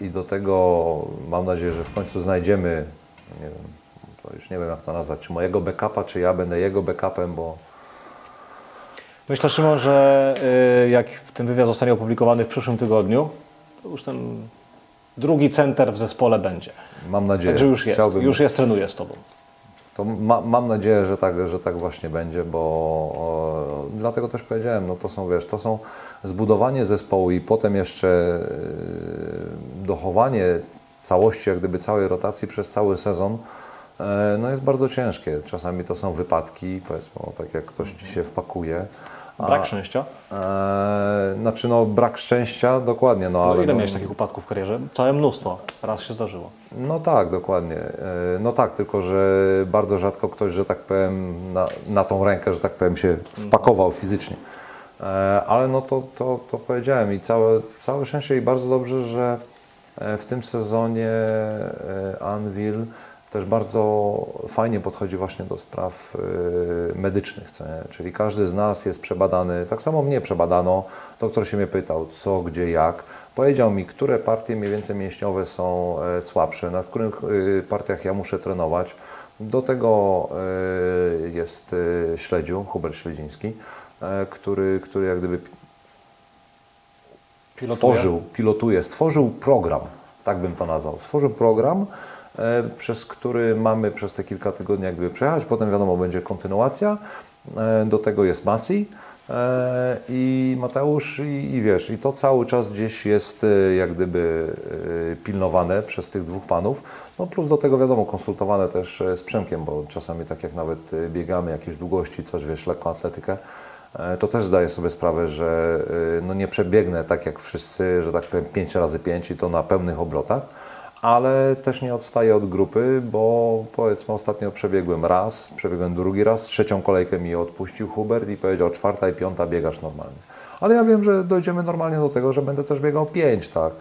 i do tego mam nadzieję, że w końcu znajdziemy, nie wiem, to już nie wiem jak to nazwać, czy mojego backupa, czy ja będę jego backupem, bo Myślę, Szymon, że jak ten wywiad zostanie opublikowany w przyszłym tygodniu, to już ten drugi center w zespole będzie. Mam nadzieję. Także już jest, Chciałbym... już jest, trenuje z Tobą. To ma, mam nadzieję, że tak, że tak właśnie będzie, bo o, dlatego też powiedziałem, no to są, wiesz, to są zbudowanie zespołu i potem jeszcze yy, dochowanie całości, jak gdyby całej rotacji przez cały sezon, yy, no jest bardzo ciężkie. Czasami to są wypadki, powiedzmy, tak jak ktoś Ci się wpakuje, Brak szczęścia? E, znaczy no brak szczęścia, dokładnie. No, no ale ile no, miałeś takich upadków w karierze? Całe mnóstwo. Raz się zdarzyło. No tak, dokładnie. E, no tak, tylko że bardzo rzadko ktoś, że tak powiem, na, na tą rękę, że tak powiem, się wpakował fizycznie. E, ale no to, to, to powiedziałem i całe, całe szczęście i bardzo dobrze, że e, w tym sezonie e, Anvil też bardzo fajnie podchodzi właśnie do spraw y, medycznych, czyli każdy z nas jest przebadany, tak samo mnie przebadano, doktor się mnie pytał co, gdzie, jak, powiedział mi, które partie mniej więcej mięśniowe są e, słabsze, na których y, partiach ja muszę trenować. Do tego y, jest śledziu, Hubert Śledziński, e, który, który jak gdyby pilotuje. stworzył, pilotuje, stworzył program, tak bym to nazwał, stworzył program, E, przez który mamy przez te kilka tygodni jakby przejechać. Potem wiadomo, będzie kontynuacja. E, do tego jest Masi e, i Mateusz i, i wiesz, i to cały czas gdzieś jest jak gdyby pilnowane przez tych dwóch panów. No plus do tego wiadomo, konsultowane też z Przemkiem, bo czasami tak jak nawet biegamy jakieś długości, coś wiesz, lekką atletykę, to też zdaję sobie sprawę, że no nie przebiegnę tak jak wszyscy, że tak powiem 5 razy 5 i to na pełnych obrotach ale też nie odstaję od grupy, bo powiedzmy ostatnio przebiegłem raz, przebiegłem drugi raz, trzecią kolejkę mi odpuścił Hubert i powiedział czwarta i piąta biegasz normalnie. Ale ja wiem, że dojdziemy normalnie do tego, że będę też biegał pięć, tak.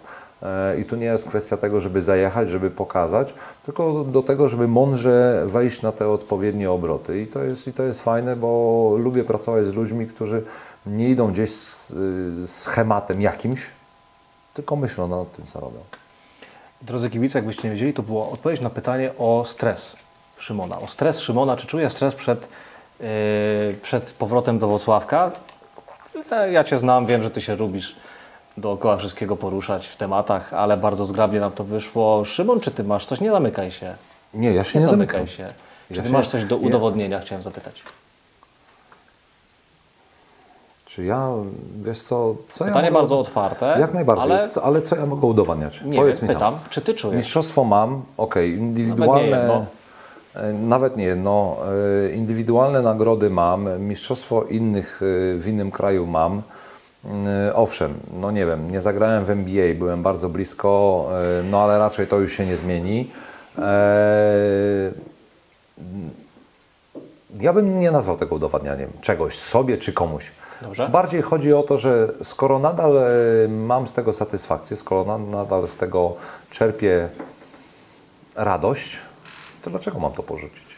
E, I tu nie jest kwestia tego, żeby zajechać, żeby pokazać, tylko do tego, żeby mądrze wejść na te odpowiednie obroty. I to jest, i to jest fajne, bo lubię pracować z ludźmi, którzy nie idą gdzieś z y, schematem jakimś, tylko myślą nad tym, co robią. Drodzy kibice, jakbyście nie wiedzieli, to była odpowiedź na pytanie o stres Szymona. O stres Szymona, czy czuje stres przed yy, przed powrotem do Włocławka. E, Ja Cię znam, wiem, że Ty się lubisz dookoła wszystkiego poruszać w tematach, ale bardzo zgrabnie nam to wyszło. Szymon, czy Ty masz coś? Nie zamykaj się. Nie, ja się Nie nie, zamykaj zamykam. się. Czy Ja Ty się- masz coś do udowodnienia? Chciałem zapytać. Czy ja, wiesz co, co ja Pytanie mogę- bardzo otwarte. Jak najbardziej, Ale ale, co ja mogę udowadniać? nie Powiedz wiem, mi pytam, sam. czy Ty czujesz? Mistrzostwo mam, okej, indywidualne... jedno. e, Nawet nie jedno. e, Indywidualne nagrody mam, mistrzostwo innych e, w innym kraju mam. Owszem, no nie wiem, nie zagrałem w NBA, byłem bardzo blisko, no ale raczej to już się nie zmieni. Ja bym nie nazwał tego udowadnianiem czegoś sobie czy komuś. Dobrze. Bardziej chodzi o to, że skoro nadal e, mam z tego satysfakcję, skoro na- nadal z tego czerpię radość, to dlaczego mam to porzucić?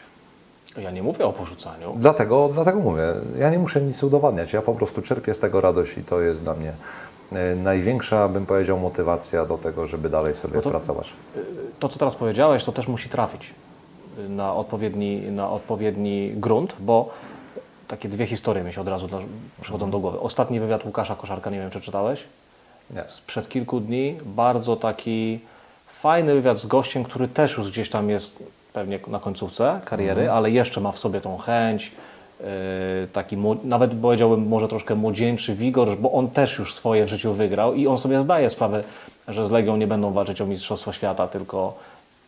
Ja nie mówię o porzucaniu. Dlatego, dlatego mówię, ja nie muszę nic udowadniać, ja po prostu czerpię z tego radość i to jest dla mnie e, największa, bym powiedział, motywacja do tego, żeby dalej sobie to- pracować. To, co teraz powiedziałeś, to też musi trafić na odpowiedni, na odpowiedni grunt, bo takie dwie historie mi się od razu przychodzą do głowy. Ostatni wywiad Łukasza Koszarka, nie wiem czy czytałeś, Nie. sprzed kilku dni, bardzo taki fajny wywiad z gościem, który też już gdzieś tam jest pewnie na końcówce kariery, ale jeszcze ma w sobie tą chęć, yy, taki nawet powiedziałbym może troszkę młodzieńczy wigor, bo on też już swoje w życiu wygrał i on sobie zdaje sprawę, że z Legią nie będą walczyć o Mistrzostwo Świata, tylko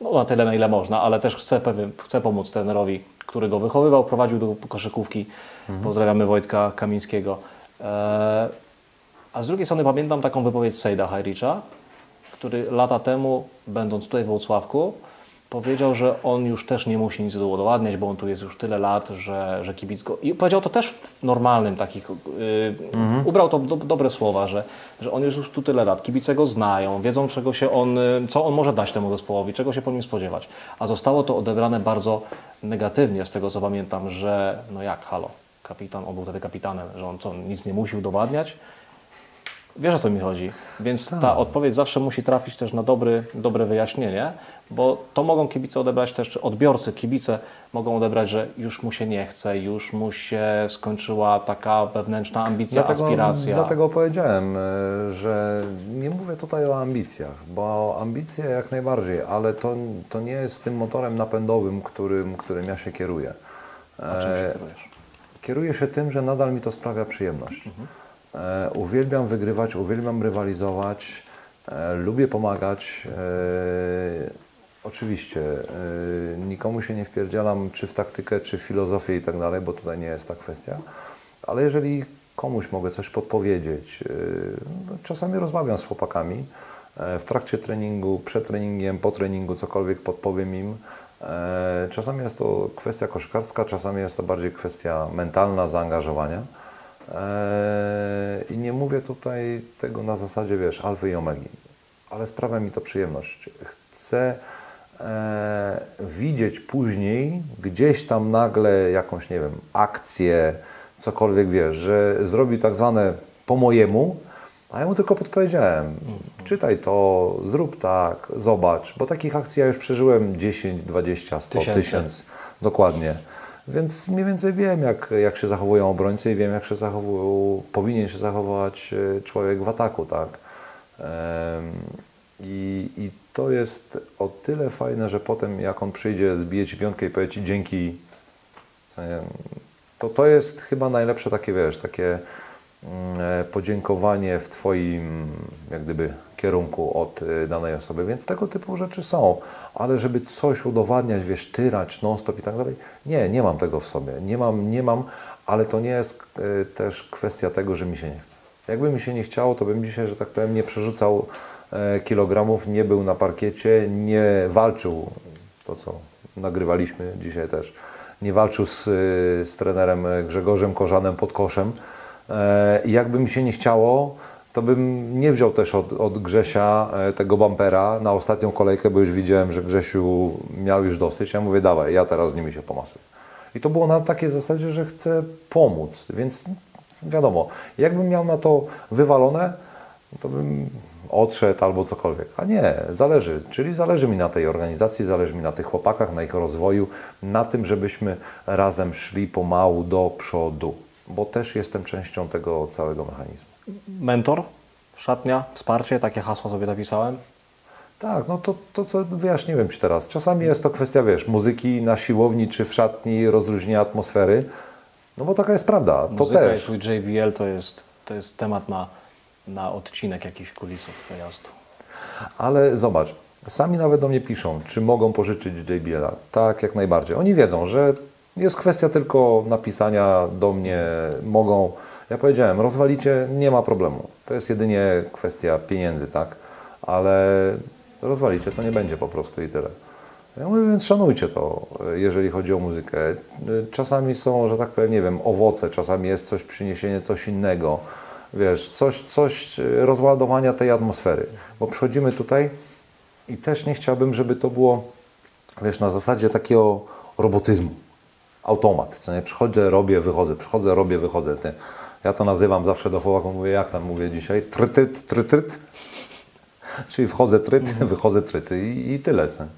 no, na tyle, na ile można, ale też chce, pewien, chce pomóc trenerowi, który go wychowywał, prowadził do koszykówki. Pozdrawiamy Wojtka Kamińskiego. E, a z drugiej strony pamiętam taką wypowiedź Sejda Hajricza, który lata temu, będąc tutaj w Włocławku, powiedział, że on już też nie musi nic udowadniać, bo on tu jest już tyle lat, że, że kibic go... I powiedział to też w normalnym takich... Yy, Ubrał to do, dobre słowa, że, że on jest już tu tyle lat, kibice go znają, wiedzą czego się on, y, co on może dać temu zespołowi, czego się po nim spodziewać. A zostało to odebrane bardzo negatywnie, z tego co pamiętam, że no jak, halo, kapitan, on był wtedy kapitanem, że on co, nic nie musi udowadniać, Wiesz o co mi chodzi. Więc ta odpowiedź zawsze musi trafić też na dobry, dobre wyjaśnienie, bo to mogą kibice odebrać też, czy odbiorcy, kibice mogą odebrać, że już mu się nie chce, już mu się skończyła taka wewnętrzna ambicja, Dlatego, aspiracja. dlatego powiedziałem, e, że nie mówię tutaj o ambicjach, bo ambicje jak najbardziej, ale to, to nie jest tym motorem napędowym, którym, którym ja się kieruję. A czym się E, kierujesz? Kieruję się tym, że nadal mi to sprawia przyjemność. E, uwielbiam wygrywać, uwielbiam rywalizować, lubię pomagać. Oczywiście e, nikomu się nie wpierdzielam, czy w taktykę, czy w filozofię i tak dalej, bo tutaj nie jest ta kwestia. Ale jeżeli komuś mogę coś podpowiedzieć, e, no, czasami rozmawiam z chłopakami e, w trakcie treningu, przed treningiem, po treningu, cokolwiek podpowiem im. E, Czasami jest to kwestia koszkarska, czasami jest to bardziej kwestia mentalna, zaangażowania. E, I nie mówię tutaj tego na zasadzie, wiesz, alfy i omegi, ale sprawia mi to przyjemność. Chcę e, widzieć później gdzieś tam nagle jakąś, nie wiem, akcję, cokolwiek, wiesz, że zrobi tak zwane po mojemu, a ja mu tylko podpowiedziałem, czytaj to, zrób tak, zobacz, bo takich akcji ja już przeżyłem 10, 20, 100, Tysięcy. 1000, dokładnie. Więc mniej więcej wiem, jak, jak się zachowują obrońcy i wiem, jak się zachowują, powinien się zachowywać e, człowiek w ataku, tak. I, I to jest o tyle fajne, że potem jak on przyjdzie, zbije Ci piątkę i powie Ci dzięki, to to jest chyba najlepsze takie, wiesz, takie mm, e, podziękowanie w Twoim jak gdyby kierunku od e, danej osoby, więc tego typu rzeczy są, ale żeby coś udowadniać, wiesz, tyrać non-stop i tak dalej, nie, nie mam tego w sobie, nie mam, nie mam, ale to nie jest e, też kwestia tego, że mi się nie chce. Jakby mi się nie chciało, to bym dzisiaj, że tak powiem, nie przerzucał kilogramów, nie był na parkiecie, nie walczył, to co nagrywaliśmy dzisiaj też, nie walczył z, z trenerem Grzegorzem Korzanem pod koszem. E, jakby mi się nie chciało, to bym nie wziął też od, od Grzesia e, tego bumpera na ostatnią kolejkę, bo już widziałem, że Grzesiu miał już dosyć. Ja mówię, dawaj, ja teraz z nimi się pomasuję. I to było na takiej zasadzie, że chcę pomóc, więc wiadomo, jakbym miał na to wywalone, to bym odszedł albo cokolwiek. A nie, zależy. Czyli zależy mi na tej organizacji, zależy mi na tych chłopakach, na ich rozwoju, na tym, żebyśmy razem szli pomału do przodu, bo też jestem częścią tego całego mechanizmu. Mentor, szatnia, wsparcie, takie hasła sobie zapisałem. Tak, no to, to, to wyjaśniłem Ci teraz. Czasami jest to kwestia, wiesz, muzyki na siłowni czy w szatni, rozluźnienia atmosfery, no bo taka jest prawda. To Muzyka też. i twój JBL to jest, to jest temat na, na odcinek jakichś kulisów pojazdu. Ale zobacz, sami nawet do mnie piszą, czy mogą pożyczyć JBL-a. Tak, jak najbardziej. Oni wiedzą, że jest kwestia tylko napisania do mnie, mogą. Ja powiedziałem, rozwalicie, nie ma problemu. To jest jedynie kwestia pieniędzy, tak? Ale rozwalicie, to nie będzie po prostu i tyle. Ja mówię, więc szanujcie to, jeżeli chodzi o muzykę. Czasami są, że tak powiem, nie wiem, owoce, czasami jest coś, przyniesienie coś innego, wiesz, coś, coś rozładowania tej atmosfery. Bo przychodzimy tutaj i też nie chciałbym, żeby to było, wiesz, na zasadzie takiego robotyzmu. Automat, co nie? Przychodzę, robię, wychodzę, przychodzę, robię, wychodzę. Ty. Ja to nazywam zawsze do chłopaków, mówię, jak tam mówię dzisiaj, trytyt, trytyt. Czyli wchodzę tryt, wychodzę tryt i, i tyle. Co? nie?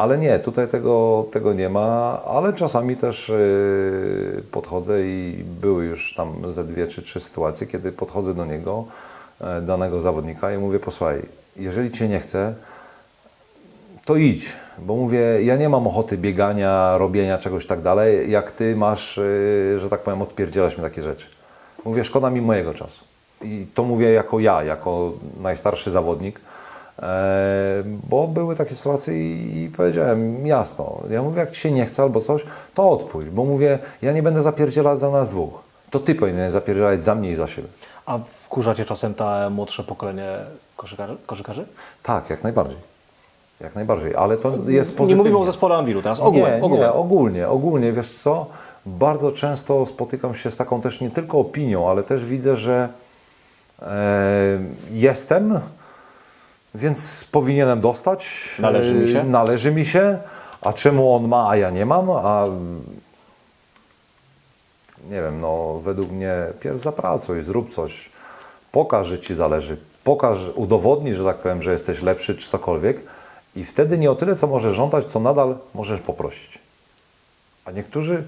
Ale nie, tutaj tego, tego nie ma, ale czasami też yy, podchodzę i były już tam ze dwie czy trzy sytuacje, kiedy podchodzę do niego, e, danego zawodnika i mówię, posłuchaj, jeżeli Cię nie chce, to idź, bo mówię, ja nie mam ochoty biegania, robienia czegoś tak dalej, jak Ty masz, yy, że tak powiem, odpierdzielać mi takie rzeczy. Mówię, szkoda mi mojego czasu. I to mówię jako ja, jako najstarszy zawodnik, bo były takie sytuacje i, powiedziałem jasno, ja mówię, jak Ci się nie chce albo coś, to odpójdź, bo mówię, ja nie będę zapierdzielać za nas dwóch. To Ty powinieneś zapierdzielać za mnie i za siebie. A wkurza Cię czasem ta młodsze pokolenie koszykarzy? koszykarzy? Tak, jak najbardziej. Jak najbardziej, ale to jest Nie pozytywnie. mówimy o zespole Anwilu teraz, ogółem. Nie, ogółem. nie, ogólnie, ogólnie, wiesz co, bardzo często spotykam się z taką też nie tylko opinią, ale też widzę, że e, jestem, więc powinienem dostać. Należy mi się. E, Należy mi się, a czemu on ma, a ja nie mam, a nie wiem, no według mnie pierw zapracuj, zrób coś, pokaż, że Ci zależy, pokaż, udowodnij, że tak powiem, że jesteś lepszy czy cokolwiek i wtedy nie o tyle, co możesz żądać, co nadal możesz poprosić. A niektórzy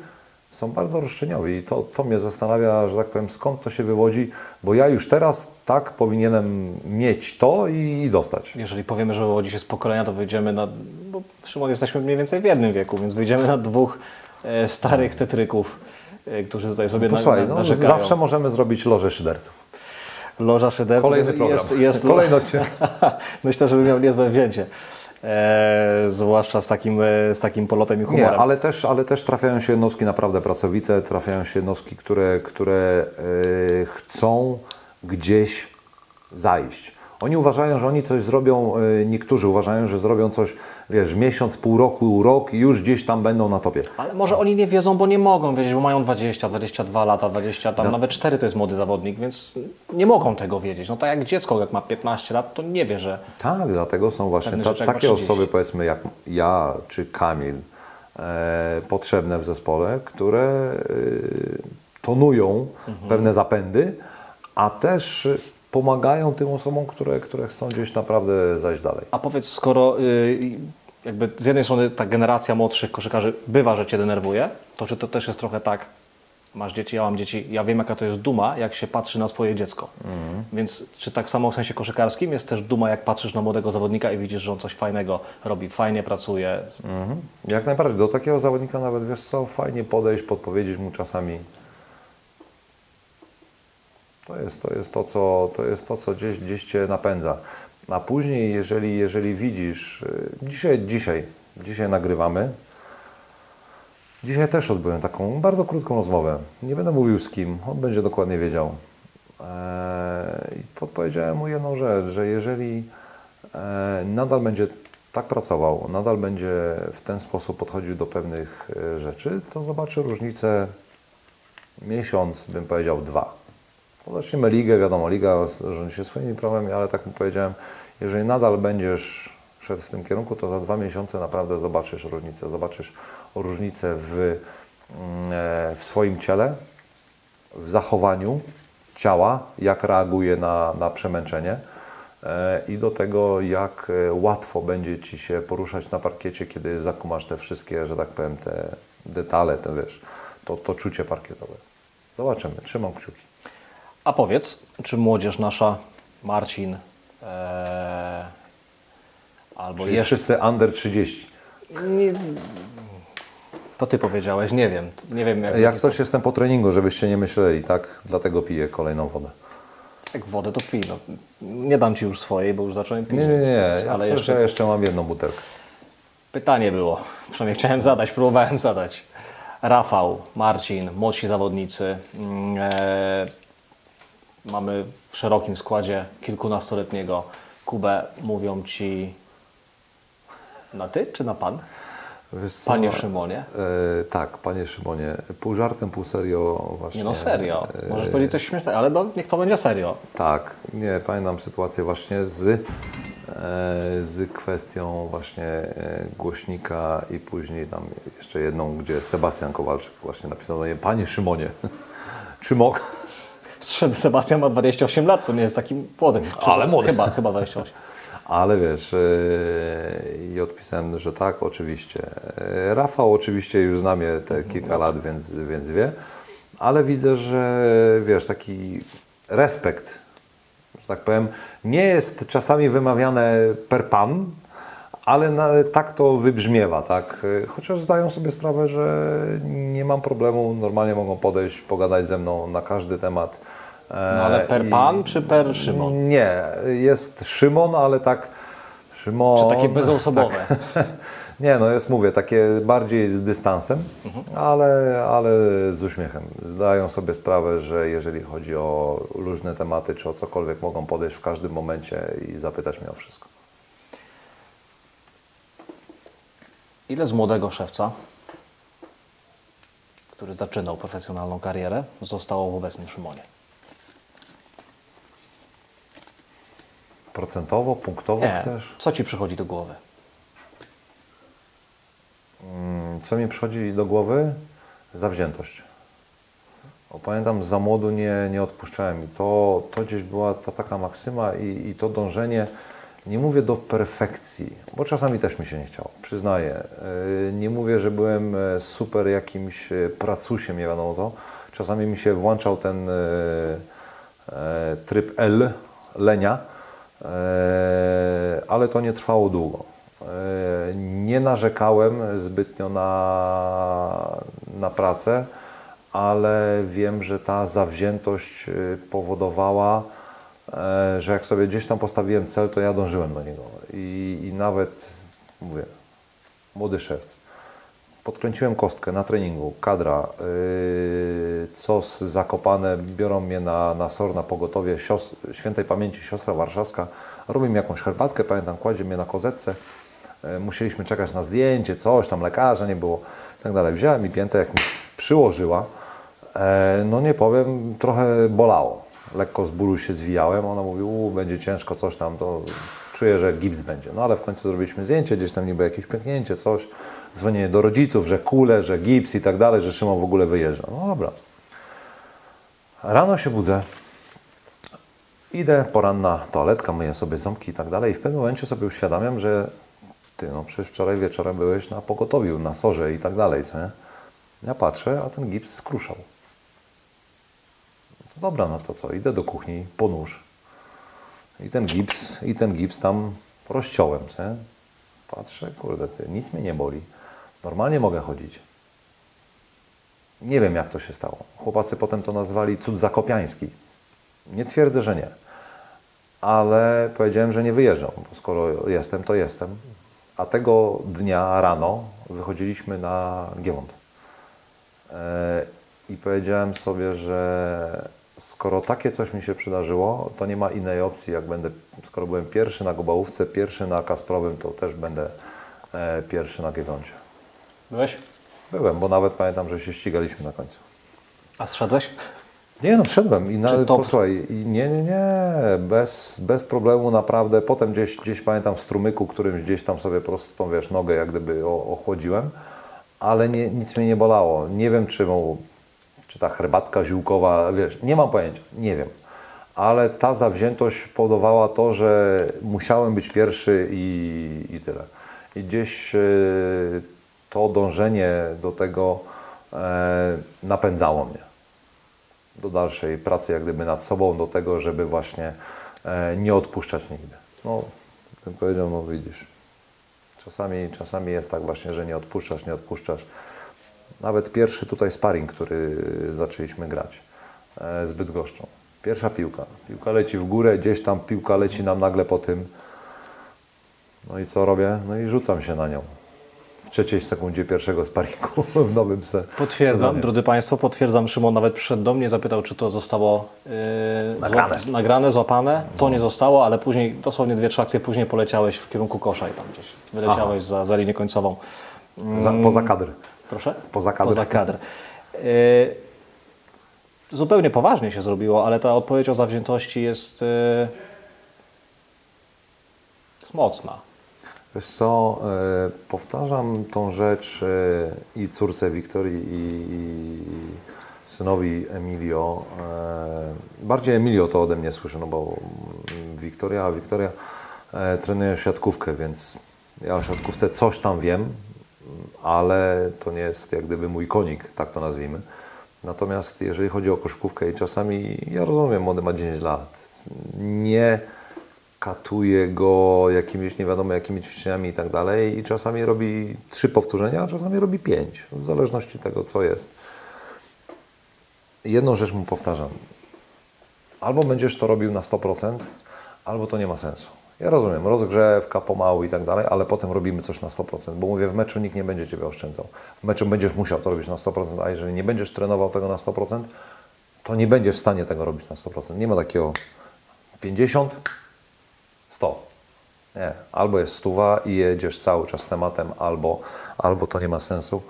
są bardzo roszczeniowi i to, to mnie zastanawia, że tak powiem, skąd to się wywodzi, bo ja już teraz tak powinienem mieć to i, i dostać. Jeżeli powiemy, że wywodzi się z pokolenia, to wyjdziemy na... Bo Szymon, jesteśmy mniej więcej w jednym wieku, więc wyjdziemy na dwóch e, starych tetryków, e, którzy tutaj sobie To na, słuchaj, no, narzekają. zawsze możemy zrobić lożę szyderców. Loża szyderców Kolejny program. Jest, jest, Kolejny odcinek. Myślę, że by miał niezłe wzięcie. E, zwłaszcza z takim, e, z takim polotem i humorem. Nie, ale też, ale też trafiają się jednostki naprawdę pracowite, trafiają się jednostki, które, które e, chcą gdzieś zajść. Oni uważają, że oni coś zrobią, e, niektórzy uważają, że zrobią coś, wiesz, miesiąc, pół roku, rok i już gdzieś tam będą na topie. Ale może oni nie wiedzą, bo nie mogą wiedzieć, bo mają 20, 22 lata, 20, tam nawet 4 to jest młody zawodnik, więc nie mogą tego wiedzieć. No tak jak dziecko, jak ma 15 lat, to nie wie, że Tak, dlatego są właśnie ta, takie 30. osoby, powiedzmy, jak ja czy Kamil, e, potrzebne w zespole, które e, tonują Mhm. pewne zapędy, a też pomagają tym osobom, które, które chcą gdzieś naprawdę zajść dalej. A powiedz, skoro y, jakby z jednej strony ta generacja młodszych koszykarzy bywa, że Cię denerwuje, to czy to też jest trochę tak, masz dzieci, ja mam dzieci, ja wiem jaka to jest duma, jak się patrzy na swoje dziecko. Więc czy tak samo w sensie koszykarskim jest też duma, jak patrzysz na młodego zawodnika i widzisz, że on coś fajnego robi, fajnie pracuje. Mhm. Jak najbardziej. Do takiego zawodnika nawet, wiesz co, fajnie podejść, podpowiedzieć mu czasami. To jest to, jest to, co, to, jest to, co gdzieś, gdzieś Cię napędza. A później, jeżeli, jeżeli widzisz, y, dzisiaj, dzisiaj, dzisiaj nagrywamy, dzisiaj też odbyłem taką bardzo krótką rozmowę. Nie będę mówił z kim, on będzie dokładnie wiedział. Eee, I podpowiedziałem mu jedną rzecz, że jeżeli e, nadal będzie tak pracował, nadal będzie w ten sposób podchodził do pewnych e, rzeczy, to zobaczy różnicę miesiąc, bym powiedział dwa. Bo Zaczniemy ligę, wiadomo, liga rządzi się swoimi prawami, ale tak mu powiedziałem, jeżeli nadal będziesz szedł w tym kierunku, to za dwa miesiące naprawdę zobaczysz różnicę. Zobaczysz różnicę w, mm, e, w swoim ciele, w zachowaniu ciała, jak reaguje na, na przemęczenie e, i do tego, jak e, łatwo będzie Ci się poruszać na parkiecie, kiedy zakumasz te wszystkie, że tak powiem, te detale, te wiesz, to, to czucie parkietowe. Zobaczymy, trzymam kciuki. A powiedz, czy młodzież nasza, Marcin, e, albo Czyli jeszcze... wszyscy under 30. Nie, to Ty powiedziałeś, nie wiem. Nie wiem jak, Jak coś jestem po treningu, żebyście nie myśleli, tak? Dlatego piję kolejną wodę. jak wodę to pij. No. Nie dam Ci już swojej, bo już zacząłem pić. Nie, nie, nie, więc- Ale jeszcze... jeszcze mam jedną butelkę. pytanie było. Przynajmniej chciałem zadać, próbowałem zadać. Rafał, Marcin, młodsi zawodnicy. Mm, E, mamy w szerokim składzie kilkunastoletniego Kubę. Mówią Ci na Ty czy na Pan? Co, Panie Szymonie? E, tak, panie Szymonie. Pół żartem, pół serio właśnie. Nie no serio. e, Możesz powiedzieć coś śmiesznego, ale no, niech to będzie serio. Tak, nie, pamiętam sytuację właśnie z, e, z kwestią właśnie e, głośnika i później tam jeszcze jedną, gdzie Sebastian Kowalczyk właśnie napisał do niej, Panie Szymonie, czy mogę? Sebastian ma 28 lat, to nie jest takim młodym. Ale młody. Chyba, chyba 28. Ale wiesz, e, i odpisałem, że tak, oczywiście. E, Rafał oczywiście już zna mnie te kilka lat, więc, więc wie, ale widzę, że wiesz, taki respekt, że tak powiem, nie jest czasami wymawiane per pan, ale na, tak to wybrzmiewa, tak? E, Chociaż zdają sobie sprawę, że nie mam problemu, normalnie mogą podejść, pogadać ze mną na każdy temat. E, No ale per i- pan czy per Szymon? nie, jest Szymon, ale tak Szymon. Czy takie bezosobowe? Tak. Nie, no jest, mówię, takie bardziej z dystansem, ale, ale z uśmiechem. Zdają sobie sprawę, że jeżeli chodzi o różne tematy, czy o cokolwiek, mogą podejść w każdym momencie i zapytać mnie o wszystko. Ile z młodego szewca, który zaczynał profesjonalną karierę, zostało w obecnym Szymonie? Procentowo, punktowo Nie. chcesz? Co Ci przychodzi do głowy? Mm, Co mi przychodzi do głowy? Zawziętość. Pamiętam, za młodu nie, nie odpuszczałem i to, to gdzieś była ta taka maksyma i, i to dążenie, nie mówię do perfekcji, bo czasami też mi się nie chciało, przyznaję. Yy, Nie mówię, że byłem e, super jakimś e, pracusiem, nie wiadomo to. Czasami mi się włączał ten e, e, tryb L, lenia, e, ale to nie trwało długo. E, Nie narzekałem zbytnio na, na pracę, ale wiem, że ta zawziętość e, powodowała, e, że jak sobie gdzieś tam postawiłem cel, to ja dążyłem do niego. I, i nawet, mówię, młody szewc, podkręciłem kostkę na treningu, kadra, yy, COS zakopane, biorą mnie na, na SOR, na pogotowie, sios, świętej pamięci siostra warszawska, robi mi jakąś herbatkę, pamiętam, kładzie mnie na kozetce, yy, musieliśmy czekać na zdjęcie, coś tam, lekarza nie było tak dalej. Wziąłem i piętę, jak mi przyłożyła, e, no nie powiem, trochę bolało. Lekko z bólu się zwijałem, ona mówi, u, będzie ciężko, coś tam, to czuję, że gips będzie. No ale w końcu zrobiliśmy zdjęcie, gdzieś tam niby jakieś pęknięcie, coś, dzwonienie do rodziców, że kule, że gips i tak dalej, że Szymon w ogóle wyjeżdża. No dobra. Rano się budzę, idę, poranna toaletka, myję sobie ząbki i tak dalej i w pewnym momencie sobie uświadamiam, że ty, no przecież wczoraj wieczorem byłeś na pogotowiu, na sorze i tak dalej, co nie? Ja patrzę, a ten gips skruszał. Dobra, no to co, idę do kuchni, po nóż i ten gips, i ten gips tam rozciąłem, nie? Patrzę, kurde, ty, nic mnie nie boli. Normalnie mogę chodzić. Nie wiem, jak to się stało. Chłopacy potem to nazwali cud zakopiański. Nie twierdzę, że nie. Ale powiedziałem, że nie wyjeżdżam, bo skoro jestem, to jestem. A tego dnia rano wychodziliśmy na Giewont. E, I powiedziałem sobie, że skoro takie coś mi się przydarzyło, to nie ma innej opcji, jak będę, skoro byłem pierwszy na Gobałówce, pierwszy na Kasprowym, to też będę e, pierwszy na Giewoncie. Byłeś? Byłem, bo nawet pamiętam, że się ścigaliśmy na końcu. A zszedłeś? Nie no, wszedłem i to- posłuchaj, i nie, nie, nie, bez, bez problemu naprawdę. Potem gdzieś, gdzieś pamiętam w strumyku, którymś gdzieś tam sobie po prostu tą, wiesz, nogę jak gdyby ochłodziłem, ale nie, nic mnie nie bolało. Nie wiem, czy, mu- czy ta herbatka ziółkowa, wiesz, nie mam pojęcia, nie wiem. Ale ta zawziętość powodowała to, że musiałem być pierwszy i, i tyle. I gdzieś e, to dążenie do tego e, napędzało mnie do dalszej pracy, jak gdyby nad sobą, do tego, żeby właśnie e, nie odpuszczać nigdy. No, bym powiedział, no widzisz, czasami, czasami jest tak właśnie, że nie odpuszczasz, nie odpuszczasz. Nawet pierwszy tutaj sparring, który zaczęliśmy grać e, z Bydgoszczą. Pierwsza piłka. Piłka leci w górę, gdzieś tam piłka leci nam nagle po tym. No i co robię? No i rzucam się na nią. W trzeciej sekundzie pierwszego sparingu w nowym se Potwierdzam, sezonie. drodzy Państwo, potwierdzam. Szymon nawet przyszedł do mnie, zapytał, czy to zostało yy, Nagrane. zła- nagrane, złapane. To nie zostało, ale później, dosłownie dwie, trzy akcje później poleciałeś w kierunku kosza i tam gdzieś wyleciałeś za, za linię końcową. Za, poza kadr. Proszę? Poza kadr. Poza kadr. Yy, zupełnie poważnie się zrobiło, ale ta odpowiedź o zawziętości jest, yy, jest mocna. Wiesz co, e, powtarzam tą rzecz e, i córce Wiktorii i, i synowi Emilio. E, bardziej Emilio to ode mnie słyszy, no bo Wiktoria, Wiktoria e, trenuje siatkówkę, więc ja o siatkówce coś tam wiem, ale to nie jest jak gdyby mój konik, tak to nazwijmy. Natomiast jeżeli chodzi o koszykówkę i czasami, ja rozumiem, młody ma 10 lat, nie katuje go jakimiś nie wiadomo jakimi ćwiczeniami i tak dalej i czasami robi trzy powtórzenia, a czasami robi pięć, w zależności tego, co jest. Jedną rzecz mu powtarzam. Albo będziesz to robił na 100%, albo to nie ma sensu. Ja rozumiem, rozgrzewka pomału i tak dalej, ale potem robimy coś na 100%, bo mówię, w meczu nikt nie będzie Ciebie oszczędzał. W meczu będziesz musiał to robić na 100%, a jeżeli nie będziesz trenował tego na 100%, to nie będziesz w stanie tego robić na 100%. Nie ma takiego 50, 100. Nie, albo jest stuwa i jedziesz cały czas tematem, albo, albo to nie ma sensu.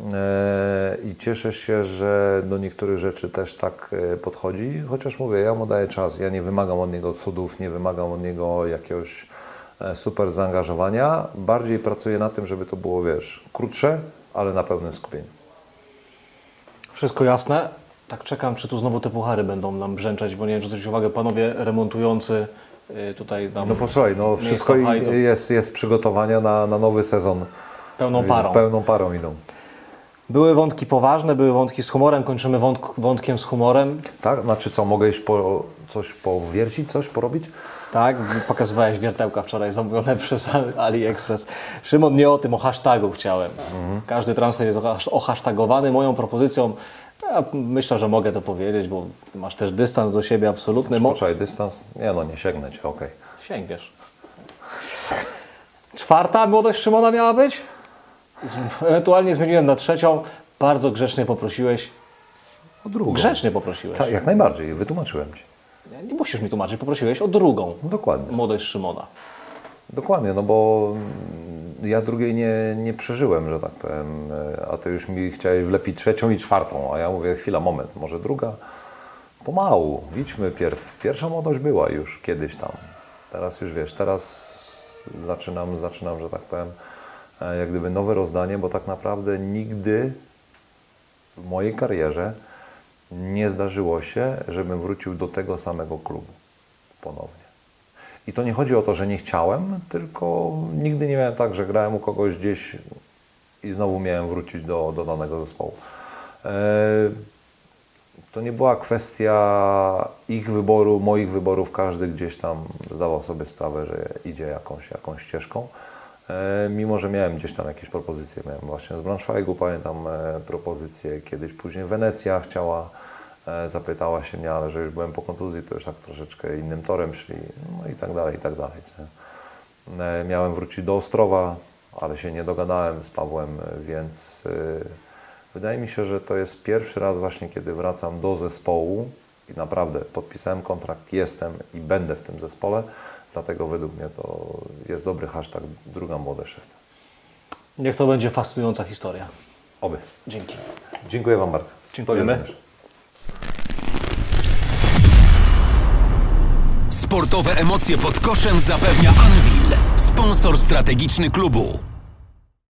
Eee, I cieszę się, że do niektórych rzeczy też tak e, podchodzi, chociaż mówię, ja mu daję czas, ja nie wymagam od niego cudów, nie wymagam od niego jakiegoś e, super zaangażowania, bardziej pracuję na tym, żeby to było, wiesz, krótsze, ale na pełnym skupieniu. Wszystko jasne. Tak czekam, czy tu znowu te puchary będą nam brzęczeć, bo nie wiem, czy zwrócić uwagę, panowie remontujący tutaj nam No posłuchaj, no wszystko jest, jest przygotowania na, na nowy sezon. pełną parą. Pełną parą idą. Były wątki poważne, były wątki z humorem, kończymy wątk, wątkiem z humorem. Tak? Znaczy co, mogę iść po, coś powiercić, coś porobić? Tak, pokazywałeś wiertełka wczoraj zamówione przez AliExpress. Szymon, nie o tym, o hashtagu chciałem. Każdy transfer jest ohashtagowany. Moją propozycją, ja myślę, że mogę to powiedzieć, bo masz też dystans do siebie absolutny. Poczekaj, dystans? Nie no, nie sięgnę cię, okej. Sięgniesz. Czwarta młodość Szymona miała być? Ewentualnie zmieniłem na trzecią. Bardzo grzecznie poprosiłeś. O drugą. Grzecznie poprosiłeś. Tak, jak najbardziej, wytłumaczyłem ci. Nie, musisz mi tłumaczyć, poprosiłeś o drugą dokładnie. młodość Szymona. Dokładnie, no bo mm, ja drugiej nie, nie przeżyłem, że tak powiem, e, a ty już mi chciałeś wlepić trzecią i czwartą, a ja mówię, chwila, moment, może druga? Pomału, idźmy pierw. Pierwsza młodość była już kiedyś tam. Teraz już wiesz, teraz zaczynam, zaczynam, że tak powiem, jak gdyby nowe rozdanie, bo tak naprawdę nigdy w mojej karierze nie zdarzyło się, żebym wrócił do tego samego klubu ponownie. I to nie chodzi o to, że nie chciałem, tylko nigdy nie miałem tak, że grałem u kogoś gdzieś i znowu miałem wrócić do, do danego zespołu. E, To nie była kwestia ich wyboru, moich wyborów. Każdy gdzieś tam zdawał sobie sprawę, że idzie jakąś, jakąś ścieżką. E, Mimo, że miałem gdzieś tam jakieś propozycje, miałem właśnie z Braunschweigu, pamiętam e, propozycje, kiedyś później Wenecja chciała, e, zapytała się mnie, ale że już byłem po kontuzji, to już tak troszeczkę innym torem szli, no i tak dalej, i tak dalej. Miałem wrócić do Ostrowa, ale się nie dogadałem z Pawłem, więc wydaje mi się, że to jest pierwszy raz właśnie, kiedy wracam do zespołu i naprawdę podpisałem kontrakt, jestem i będę w tym zespole, dlatego według mnie to jest dobry hashtag druga młode szewce. Niech to będzie fascynująca historia. Oby. Dzięki. Dziękuję Wam bardzo. Dziękujemy. Sportowe emocje pod koszem zapewnia Anvil, sponsor strategiczny klubu.